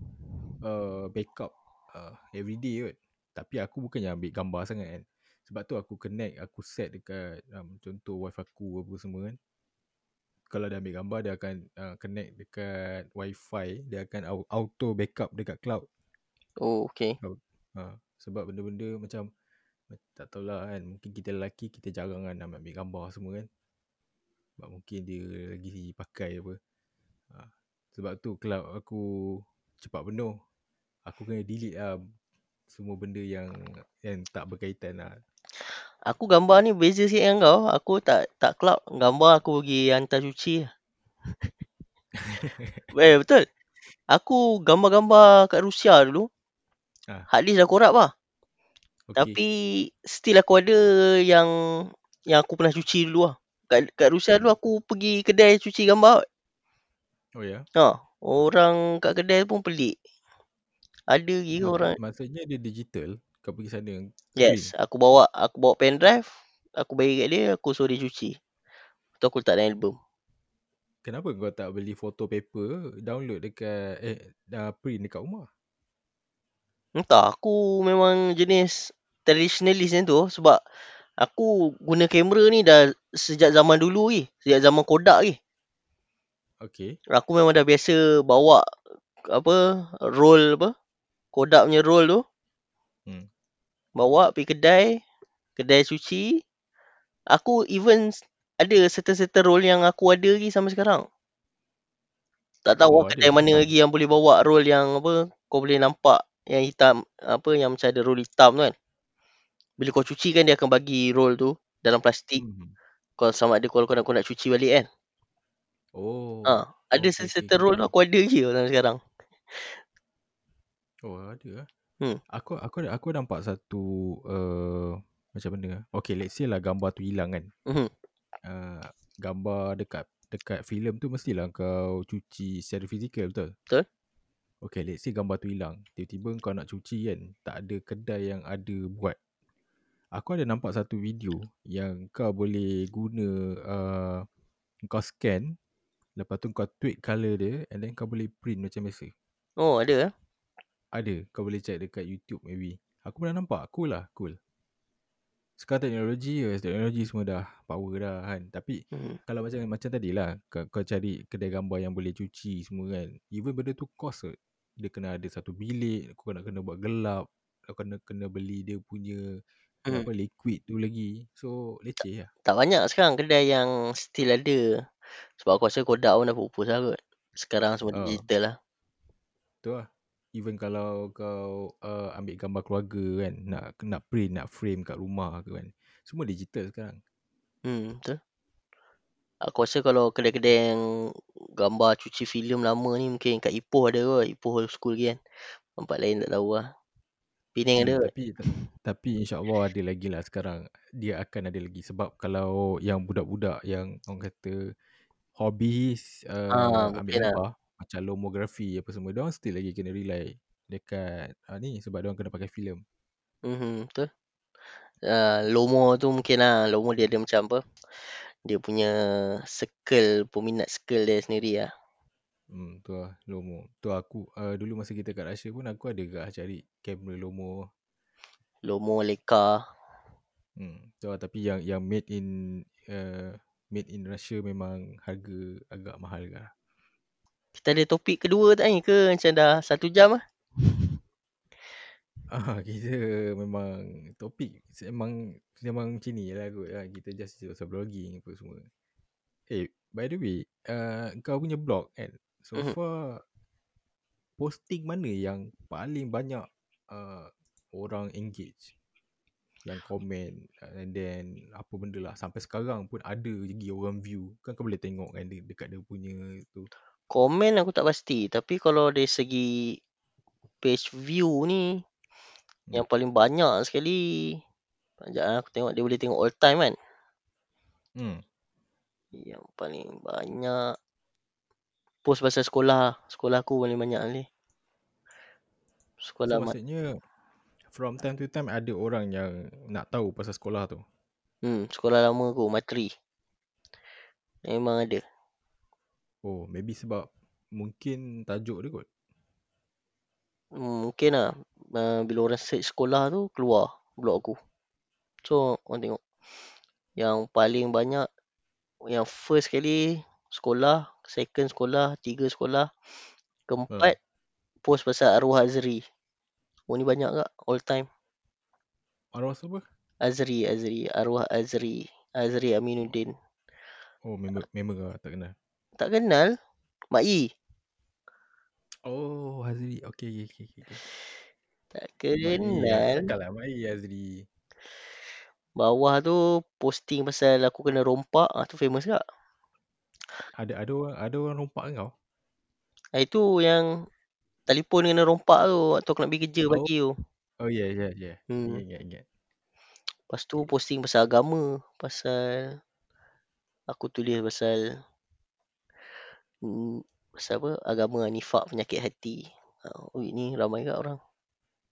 uh, backup uh, everyday kot. Tapi aku bukannya ambil gambar sangat kan. Sebab tu aku connect, aku set dekat um, contoh wifi aku apa semua kan. Kalau dia ambil gambar dia akan uh, connect dekat wifi, dia akan au- auto backup dekat cloud. Oh, okay. Ha, sebab benda-benda macam tak tahulah kan, mungkin kita lelaki kita jarang kan nak ambil gambar semua kan. Sebab mungkin dia lagi pakai apa. Ha, sebab tu cloud aku cepat penuh. Aku kena delete lah semua benda yang yang tak berkaitan lah. Aku gambar ni beza sikit dengan kau. Aku tak tak cloud. Gambar aku pergi hantar cuci eh, betul. Aku gambar-gambar kat Rusia dulu. Ah. Hard disk dah korap lah. Okay. Tapi still aku ada yang yang aku pernah cuci dulu lah. Kat, kat Rusia dulu aku pergi kedai cuci gambar. Oh ya. Ha, orang kat kedai pun pelik. Ada gila Mak- orang. Maksudnya dia digital. Kau pergi sana Yes, aku bawa aku bawa pen drive, aku bagi kat dia, aku suruh dia cuci. Tu aku letak dalam album. Kenapa kau tak beli photo paper download dekat eh dah print dekat rumah? Entah, aku memang jenis traditionalist macam tu sebab aku guna kamera ni dah sejak zaman dulu ni, sejak zaman Kodak ni. Okay. Aku memang dah biasa bawa apa roll apa Kodak punya roll tu. Hmm. Bawa pergi kedai, kedai suci. Aku even ada certain-certain roll yang aku ada lagi sampai sekarang. Tak tahu Oh, ada kedai mana sekarang? lagi yang boleh bawa roll yang apa kau boleh nampak yang hitam apa yang macam ada roll hitam tu kan. Bila kau cuci kan dia akan bagi roll tu dalam plastik. Hmm. Kau sama ada kalau kau nak, kau nak cuci balik kan. Oh. Ha, ada okay, certain okay, roll aku ada lagi sampai sekarang. Oh, ada lah. Hmm. Aku aku aku nampak satu uh, macam mana? Okay, let's say lah gambar tu hilang kan. Mhm. Uh, gambar dekat dekat filem tu mestilah kau cuci secara fizikal betul? Betul. Okay, let's say gambar tu hilang. Tiba-tiba kau nak cuci kan, tak ada kedai yang ada buat. Aku ada nampak satu video yang kau boleh guna uh, kau scan, lepas tu kau tweak colour dia and then kau boleh print macam biasa. Oh, ada ah. Ada, kau boleh check dekat YouTube maybe. Aku pernah nampak, cool lah, cool. Sekarang teknologi, yes, teknologi semua dah power dah kan. Tapi Hmm. kalau macam macam tadi lah, kau, kau cari kedai gambar yang boleh cuci semua kan. Even benda tu cost kot. Dia kena ada satu bilik, kau kena kena buat gelap, kau kena kena beli dia punya Hmm. apa liquid tu lagi. So leceh lah. Tak banyak sekarang kedai yang still ada. Sebab aku rasa Kodak pun dah pupus lah kot. Sekarang semua Ah. digital lah. Tu lah. Even kalau kau uh, ambil gambar keluarga kan, nak nak print, nak frame kat rumah ke kan. Semua digital sekarang. Hmm, betul. Aku rasa kalau kedai-kedai yang gambar cuci filem lama ni mungkin kat Ipoh ada kot. Ipoh old school lagi kan. Tempat lain tak tahu lah. Penang ada Hmm, kot. tapi ta- tapi insya-Allah ada lagi lah sekarang. Dia akan ada lagi sebab kalau yang budak-budak yang orang kata hobis uh, Ah, ambil mungkin lah. gambar macam lomografi apa semua, dia still lagi kena rely dekat uh, ni sebab dia kena pakai filem. Mhm, betul. Uh, Lomo tu mungkin lah. Lomo dia ada macam apa. Dia punya circle, peminat circle dia sendiri lah. Hmm, tu lah lomo. Tu aku uh, dulu masa kita kat Russia pun aku ada gak cari kamera lomo. Lomo, Leica. Hmm, tu lah tapi yang yang made in uh, made in Russia memang harga agak mahal lah. Kita ada topik kedua tak ni ke? Macam dah satu jam lah. Ah, kita memang topik memang memang macam ni lah kot lah. Kita just cerita pasal blogging apa semua. Eh, by the way, uh, kau punya blog kan, so Mhm. far posting mana yang paling banyak uh, orang engage? Yang komen and then apa benda lah. Sampai sekarang pun ada lagi orang view. Kan kau boleh tengok kan de- dekat dia punya tu. Komen aku tak pasti. Tapi kalau dari segi page view ni, Hmm. yang paling banyak sekali, sekejap lah, aku tengok dia boleh tengok all time kan. Hmm. Yang paling banyak post pasal sekolah. Sekolah aku paling banyak ni. So Sekolah mat. maksudnya from time to time ada orang yang nak tahu pasal sekolah tu. Hmm, sekolah lama aku, matri. Memang ada. Oh, maybe sebab mungkin tajuk dia kot. Hmm, mungkin lah. Uh, bila orang search sekolah tu, keluar blog aku. So, orang tengok. Yang paling banyak, yang first kali sekolah, second sekolah, tiga sekolah, keempat post pasal arwah Azri. Oh ni banyak tak all time? Arwah siapa? Azri, Azri, arwah Azri. Azri Aminuddin. Oh, member member kau tak kenal. Tak kenal? Mak I. Oh, Hazri. Okay, okay, okay. okay. Tak I, kenal. lah Mak I Hazri. Bawah tu posting pasal aku kena rompak. Ah tu famous tak? Ada ada orang ada orang rompak kau? Ah, itu yang telefon kena rompak tu waktu aku nak pergi kerja Oh. pagi tu. Oh, ya, ya, ya. Hmm. Ingat, ingat, ingat. Lepas tu posting pasal agama, pasal aku tulis pasal hmm, pasal apa? Agama nifak penyakit hati. Ah, ui, ni ramai kat orang.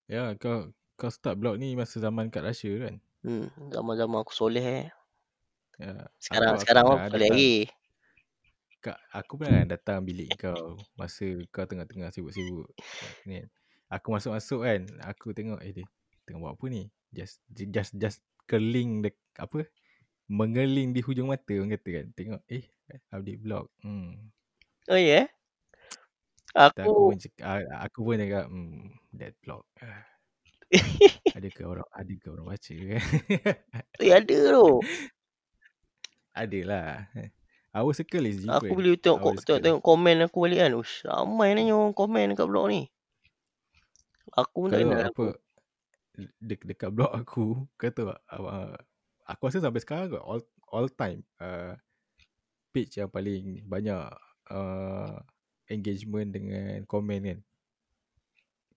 Ya, kau kau start blog ni masa zaman kat Russia kan? Hmm, zaman-zaman aku soleh eh. Ya. Sekarang aku, sekarang aku aku datang, lagi. Kak, aku pernah datang bilik kau masa kau tengah-tengah sibuk-sibuk. Ni. Aku masuk-masuk kan, aku tengok eh dia tengah buat apa ni? Just just just keling dek, apa? Mengeling di hujung mata orang kata kan. Tengok eh update blog. Hmm. Oh ya? Yeah? Aku Aku pun cakap, aku pun cakap hmm, that blog. Ah. Adakah orang adakah orang baca kan? eh, ada tu. Adalah. Our circle is different. Aku boleh tengok Our ko- tengok, tengok komen aku balik kan. Ush, ramai nanya orang komen dekat blog ni. Aku pun tak Kalau kenal apa de- dekat blog aku kata uh, aku rasa sampai sekarang kot all all time uh, page yang paling banyak uh, engagement dengan komen kan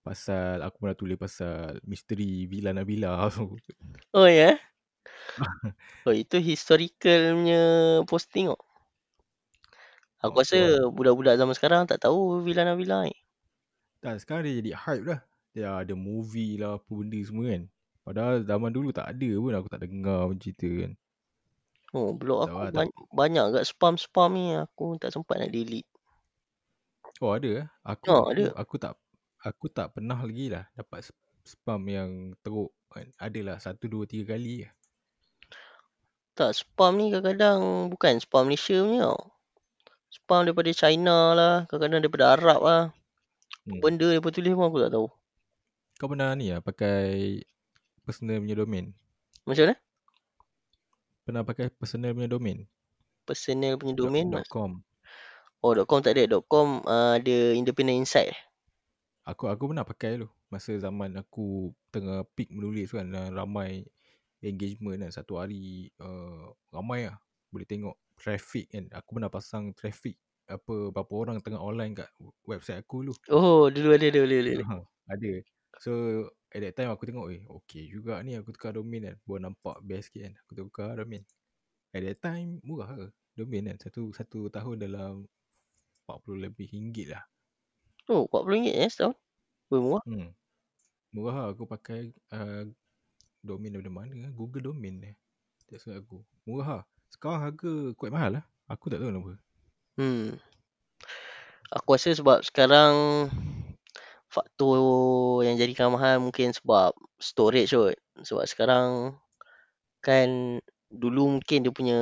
pasal aku pernah tulis pasal misteri Villa Nabila tu Oh ya? Yeah? oh itu historical punya posting kok. Aku Oh, rasa budak-budak zaman sekarang tak tahu Villa Nabila ni. tak sekarang dia jadi hype dah dia ada movie lah apa benda semua kan padahal zaman dulu tak ada pun aku tak dengar cerita kan Oh, blog aku lah, tak- banyak, banyak kat spam-spam ni. Aku tak sempat nak delete. Oh ada eh? Aku Oh, aku, ada. aku tak aku tak pernah lagi lah dapat sp- spam yang teruk kan. Adalah satu dua tiga kali lah. Tak, spam ni kadang-kadang bukan spam Malaysia punya tau. Spam daripada China lah. Kadang-kadang daripada Arab lah. Hmm. Benda dia tulis pun aku tak tahu. Kau pernah ni lah pakai personal punya domain? Macam mana? Pernah pakai personal punya domain? Personal punya Dot- domain. Dot .com. Oh, .com tak ada. .com uh, ada independent insight. Aku aku pernah pakai dulu. Masa zaman aku tengah peak menulis kan. dan Ramai engagement kan. Satu hari uh, ramai lah. Boleh tengok traffic kan. Aku pernah pasang traffic apa berapa orang tengah online kat website aku dulu. Oh, dulu ada, dulu, dulu. dulu. Ha, ada. So at that time aku tengok eh okay juga ni aku tukar domain kan. Baru nampak best sikit kan. Aku tukar domain. At that time murah ke domain kan. Satu satu tahun dalam 40 lebih ringgit lah. Oh, RM40 eh setahun. Weh, murah. Hmm. Murah lah aku pakai uh, domain daripada mana. Google domain ni. Tak silap aku. Murah lah. Sekarang harga quite mahal lah. Aku tak tahu kenapa. Hmm. Aku rasa sebab sekarang faktor yang jadikan mahal mungkin sebab storage kot. Sebab sekarang kan dulu mungkin dia punya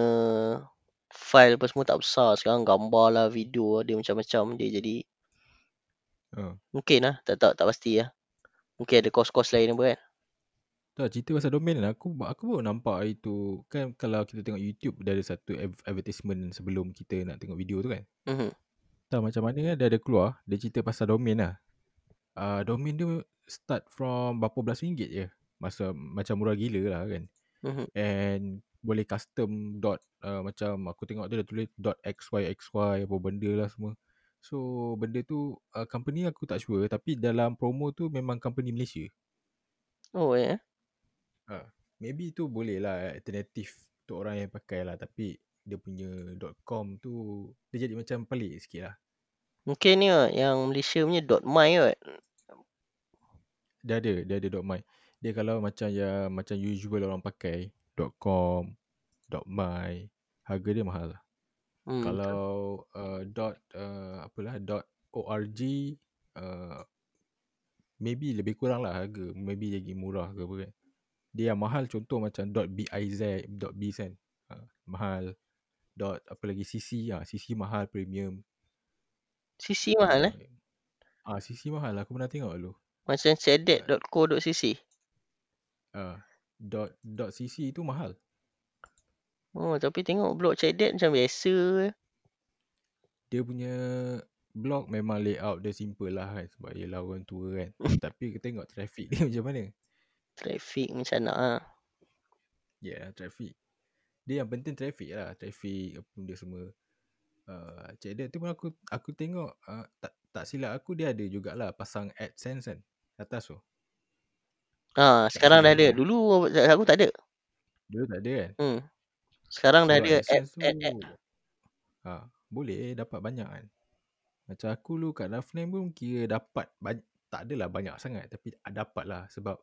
file apa semua tak besar. Sekarang gambar lah, video lah, dia macam-macam. Dia jadi Ha. mungkin lah. Tak, tak, tak pasti lah. Mungkin ada kos-kos lain apa kan. Tak cerita pasal domain kan. Aku aku baru nampak hari tu. Kan kalau kita tengok YouTube dia ada satu adv- advertisement sebelum kita nak tengok video tu kan. Mhm. Tak macam mana kan dia ada keluar Dia cerita pasal domain lah uh, Domain dia start from berapa belas ringgit je. Masa macam murah gila lah kan. Mhm. And boleh custom dot uh, Macam aku tengok dia dah tulis dot xyxy Apa benda lah semua. So benda tu uh, company aku tak sure. Tapi dalam promo tu memang company Malaysia. Oh ya. uh, Maybe tu boleh lah alternatif Untuk orang yang pakai lah. Tapi dia punya .com tu Dia jadi macam pelik sikit lah Mungkin ni kot, yang Malaysia punya .my kot. Dia ada, dia ada .my. Dia kalau macam yang macam usual orang pakai .com, .my, harga dia mahal lah. Hmm, betul. Kalau uh, dot uh, apalah dot .org uh, maybe lebih kurang lah harga. Maybe lagi murah ke apa kan. Dia yang mahal contoh macam dot .biz, dot .biz kan. Uh, mahal. Dot apa lagi CC ah, CC mahal premium. CC mahal eh. Ah, CC mahal lah. Aku pernah tengok dulu. Macam cedet.co.cc. Ah, dot dot CC tu mahal. Oh, tapi tengok blog cedet macam biasa je. Dia punya blog memang layout dia simple lah kan sebab ialah orang tua kan. tapi kita tengok traffic dia macam mana. Traffic macam nak ah. Ya, yeah, traffic. Dia yang penting traffic lah. Traffic apa benda semua. Uh, cedet tu pun aku aku tengok uh, tak tak silap aku dia ada jugalah pasang AdSense kan atas tu. Ha, Tak sekarang dah ada. Dulu aku tak ada. Dulu tak ada kan. Hmm. Sekarang dah Sebab ada ad, AdSense tu ad, ad. ha, boleh dapat banyak kan. Macam aku dulu kat Lafname pun kira dapat banyak, tak adalah banyak sangat tapi dapat lah sebab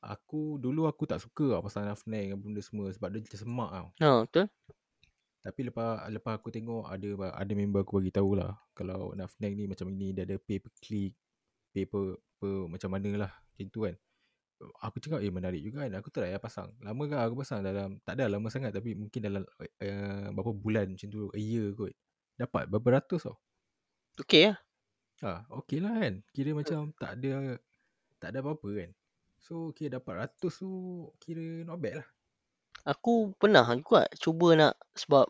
aku dulu aku tak suka lah pasal Lafname dan benda semua sebab dia semak tau. Ha, betul. Tapi lepas lepas aku tengok ada ada member aku bagi tahu lah kalau Nafnang ni macam ini dia ada pay per click, pay per, per macam mana lah macam tu kan. Aku cakap eh menarik juga kan. Aku try lah pasang. Lama ke aku pasang dalam tak ada lama sangat tapi mungkin dalam uh, berapa bulan macam tu, a year kot. Dapat berapa ratus tau. Okey lah. Ha, okey lah kan. Kira macam tak ada tak ada apa-apa kan. So kira dapat ratus tu kira not bad lah. Aku pernah juga cuba nak sebab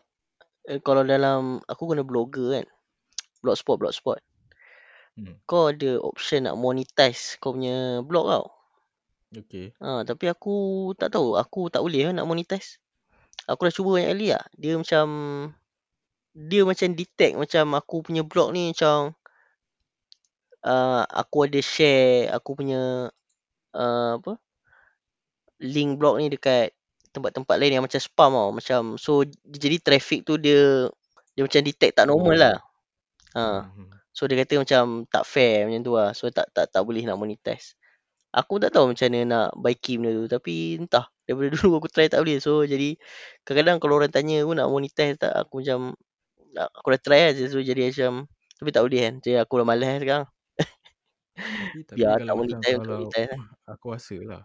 eh, kalau dalam aku guna blogger kan. Blogspot, blogspot. Hmm. Kau ada option nak monetize kau punya blog tau. Okay. Ha, tapi aku tak tahu. Aku tak boleh lah nak monetize. Aku dah cuba banyak kali lah. Dia macam... Dia macam detect macam aku punya blog ni macam... Uh, aku ada share aku punya... Uh, apa? Link blog ni dekat tempat-tempat lain yang macam spam tau. Macam... So, jadi traffic tu dia... Dia macam detect tak normal Oh. lah. Ha. Hmm. So dia kata macam tak fair macam tu lah. So tak tak tak boleh nak monetize. Aku tak tahu macam mana nak baiki benda tu. Tapi entah. Daripada dulu aku try tak boleh. So jadi kadang-kadang kalau orang tanya aku nak monetize tak. Aku macam aku dah try lah. So jadi macam tapi tak boleh kan. Jadi aku dah malas sekarang. Tapi tapi Biar kalau tak monetize untuk kalau monetize lah. aku rasa lah.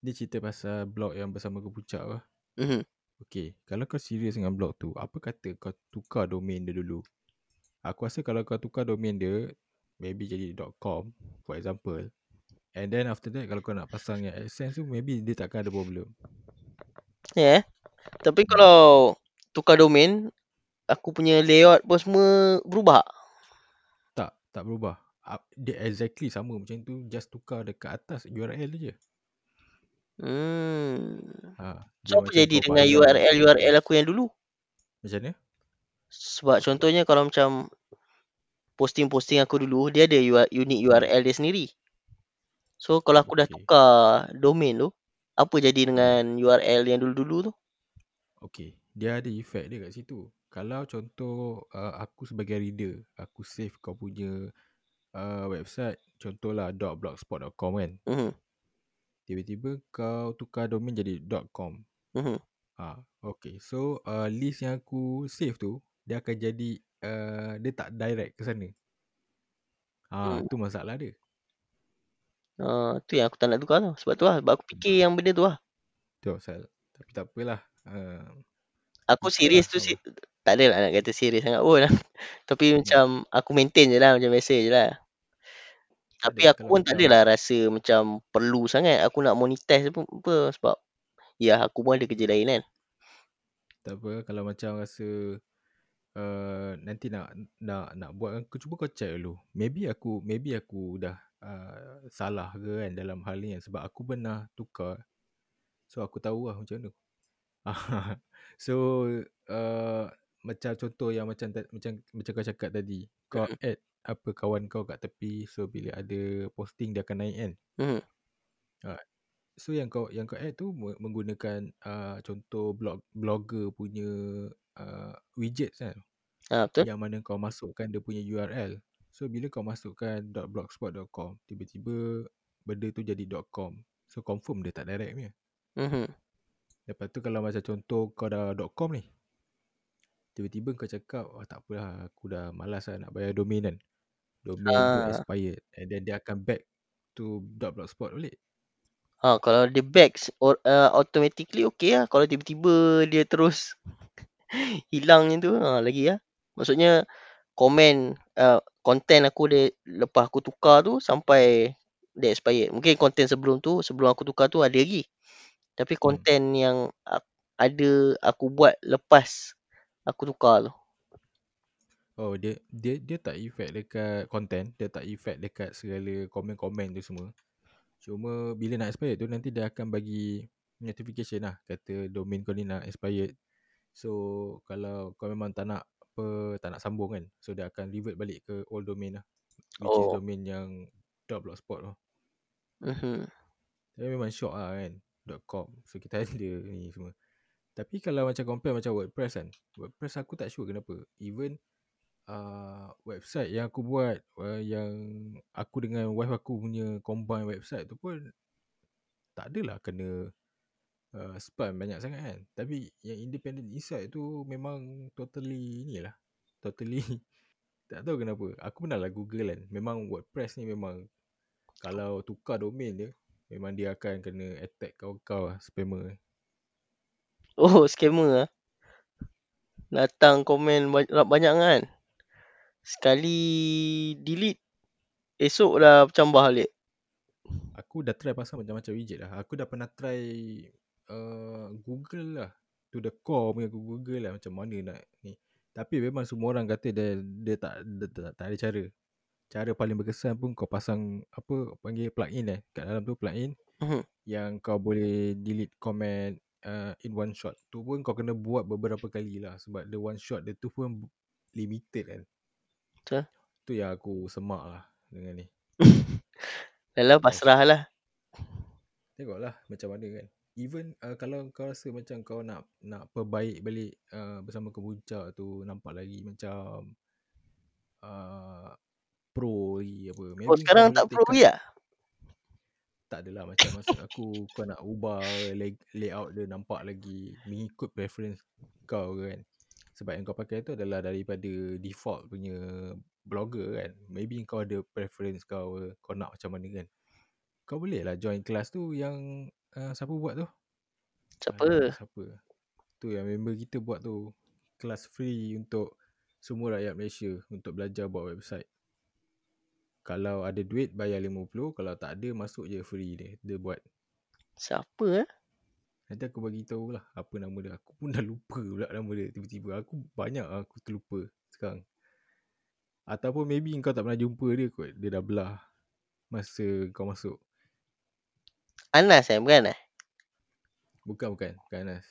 Dia cerita pasal blog yang bersama kepucak lah. Mhm. Okay, kalau kau serius dengan blog tu, apa kata kau tukar domain dia dulu? Aku rasa kalau kau tukar domain dia, maybe jadi .com for example. And then after that, kalau kau nak pasang yang AdSense tu, maybe dia takkan ada problem. Ya yeah. Tapi kalau tukar domain, aku punya layout pun semua berubah. Tak, tak berubah. Dia exactly sama macam tu, just tukar dekat atas URL je. Hmm. Ha, dia So apa macam jadi kau dengan bayar URL URL aku yang dulu? Macam mana? Sebab contohnya kalau macam posting-posting aku dulu, dia ada UR- unique URL dia sendiri. So kalau aku dah Okay. tukar domain tu, apa jadi dengan URL yang dulu-dulu tu? Okay, dia ada effect dia kat situ. Kalau contoh uh, aku sebagai reader, aku save kau punya uh, website, contohlah .blogspot.com kan. Mhm. Tiba-tiba kau tukar domain jadi .com. Mhm. Ha, okay. So uh, list yang aku save tu, dia akan jadi uh, dia tak direct ke sana. Ha, Hmm. tu masalah dia. Uh, tu yang aku tak nak tukar tu. Sebab tu lah. Sebab aku fikir yang benda tu lah. Tu pasal. Tapi tak apalah. Uh, Aku serius lah tu si tak ada lah nak kata serius sangat pun lah. Tapi Hmm. macam aku maintain je lah macam biasa je lah. Tapi aku pun tak adalah rasa macam perlu sangat aku nak monetize pun apa sebab ya aku pun ada kerja lain kan. Tak apa kalau macam rasa uh, nanti nak nak nak buat kau cuba kau check dulu. Maybe aku maybe aku dah uh, salah ke kan dalam hal ni kan sebab aku pernah tukar. So aku tahu lah macam mana. so uh, macam contoh yang macam macam macam kau cakap tadi, kau add apa kawan kau kat tepi so bila ada posting dia akan naik kan. Mhm. So yang kau yang kau add tu me- menggunakan uh, contoh blog blogger punya uh, widgets kan. Ha, betul. yang mana kau masukkan dia punya URL. So bila kau masukkan .blogspot.com, tiba-tiba benda tu jadi .com. So confirm dia tak direct punya. Mhm. Lepas tu kalau macam contoh kau dah .com ni. Tiba-tiba kau cakap, oh tak apalah aku dah malas lah nak bayar domain kan. Domain tu Ah. expired. And then dia akan back to .blogspot balik. Ha, kalau dia back or, uh, automatically okay lah. Kalau tiba-tiba dia terus hilang tu, ha, lagi lah. Maksudnya komen, uh, content aku dia lepas aku tukar tu sampai dia expired. Mungkin content sebelum tu, sebelum aku tukar tu ada lagi. Tapi Hmm. content yang a- ada aku buat lepas aku tukar tu. Oh dia dia dia tak effect dekat content, dia tak effect dekat segala komen-komen tu semua. Cuma bila nak expired tu nanti dia akan bagi notification lah kata domain kau ni nak expired. So kalau kau memang tak nak apa tak nak sambung kan. So dia akan revert balik ke old domain lah. Which is Oh. domain yang .blogspot tu. Mhm. Tapi memang syok lah kan .com. So kita ada ni semua. Tapi kalau macam compare macam WordPress kan. WordPress aku tak sure kenapa. Even uh, website yang aku buat uh, yang aku dengan wife aku punya combine website tu pun tak adalah kena uh, spam banyak sangat kan. Tapi yang independent insight tu memang totally ni lah. Totally tak tahu kenapa. Aku pernah lah google kan. Memang WordPress ni memang kalau tukar domain dia memang dia akan kena attack kau-kau lah spammer. Oh, scammer ah. Datang komen banyak, banyak kan. Sekali delete, esok dah bercambah balik. Aku dah try pasang macam-macam widget lah. Aku dah pernah try uh, Google lah. To the core punya Google lah macam mana nak ni. Tapi memang semua orang kata dia, dia, tak, dia tak, tak ada cara. Cara paling berkesan pun kau pasang apa panggil plugin eh. Kat dalam tu plugin Mhm. yang kau boleh delete comment uh, in one shot. Tu pun kau kena buat beberapa kali lah. Sebab the one shot dia tu pun limited kan. Betul. Tu yang aku semak lah dengan ni. Dah pasrah lah. Tengoklah macam mana kan. Even uh, kalau kau rasa macam kau nak nak perbaik balik uh, bersama kemuncak tu nampak lagi macam uh, pro lagi apa. Maybe Oh, sekarang tak pro lagi lah? Tak adalah macam maksud aku kau nak ubah lay, layout dia nampak lagi mengikut preference kau kan. Sebab yang kau pakai tu adalah daripada default punya blogger kan. Maybe kau ada preference kau kau nak macam mana kan. Kau boleh lah join kelas tu yang uh, siapa buat tu? Siapa? Alah, siapa? Tu yang member kita buat tu. Kelas free untuk semua rakyat Malaysia untuk belajar buat website. Kalau ada duit bayar 50, kalau tak ada masuk je free dia. Dia buat. Siapa eh? Nanti aku bagi tahu lah apa nama dia. Aku pun dah lupa pula nama dia tiba-tiba. Aku banyak lah aku terlupa sekarang. Ataupun maybe kau tak pernah jumpa dia kot. Dia dah belah masa kau masuk. Anas eh, bukan eh? Bukan, bukan. Bukan Anas.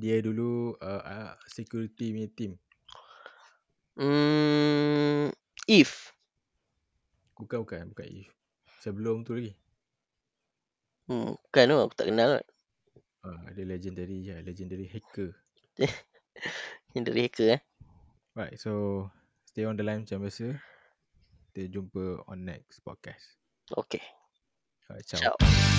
Dia dulu uh, uh, security punya team. Hmm, If. Bukan, bukan. Bukan If. Sebelum tu lagi. Hmm, bukan tu, aku tak kenal kot. Uh, dia legendary je. Legendary hacker. Dari hacker eh. Right, so stay on the line macam biasa. Kita jumpa on next podcast. Okay. Alright, ciao. Ciao.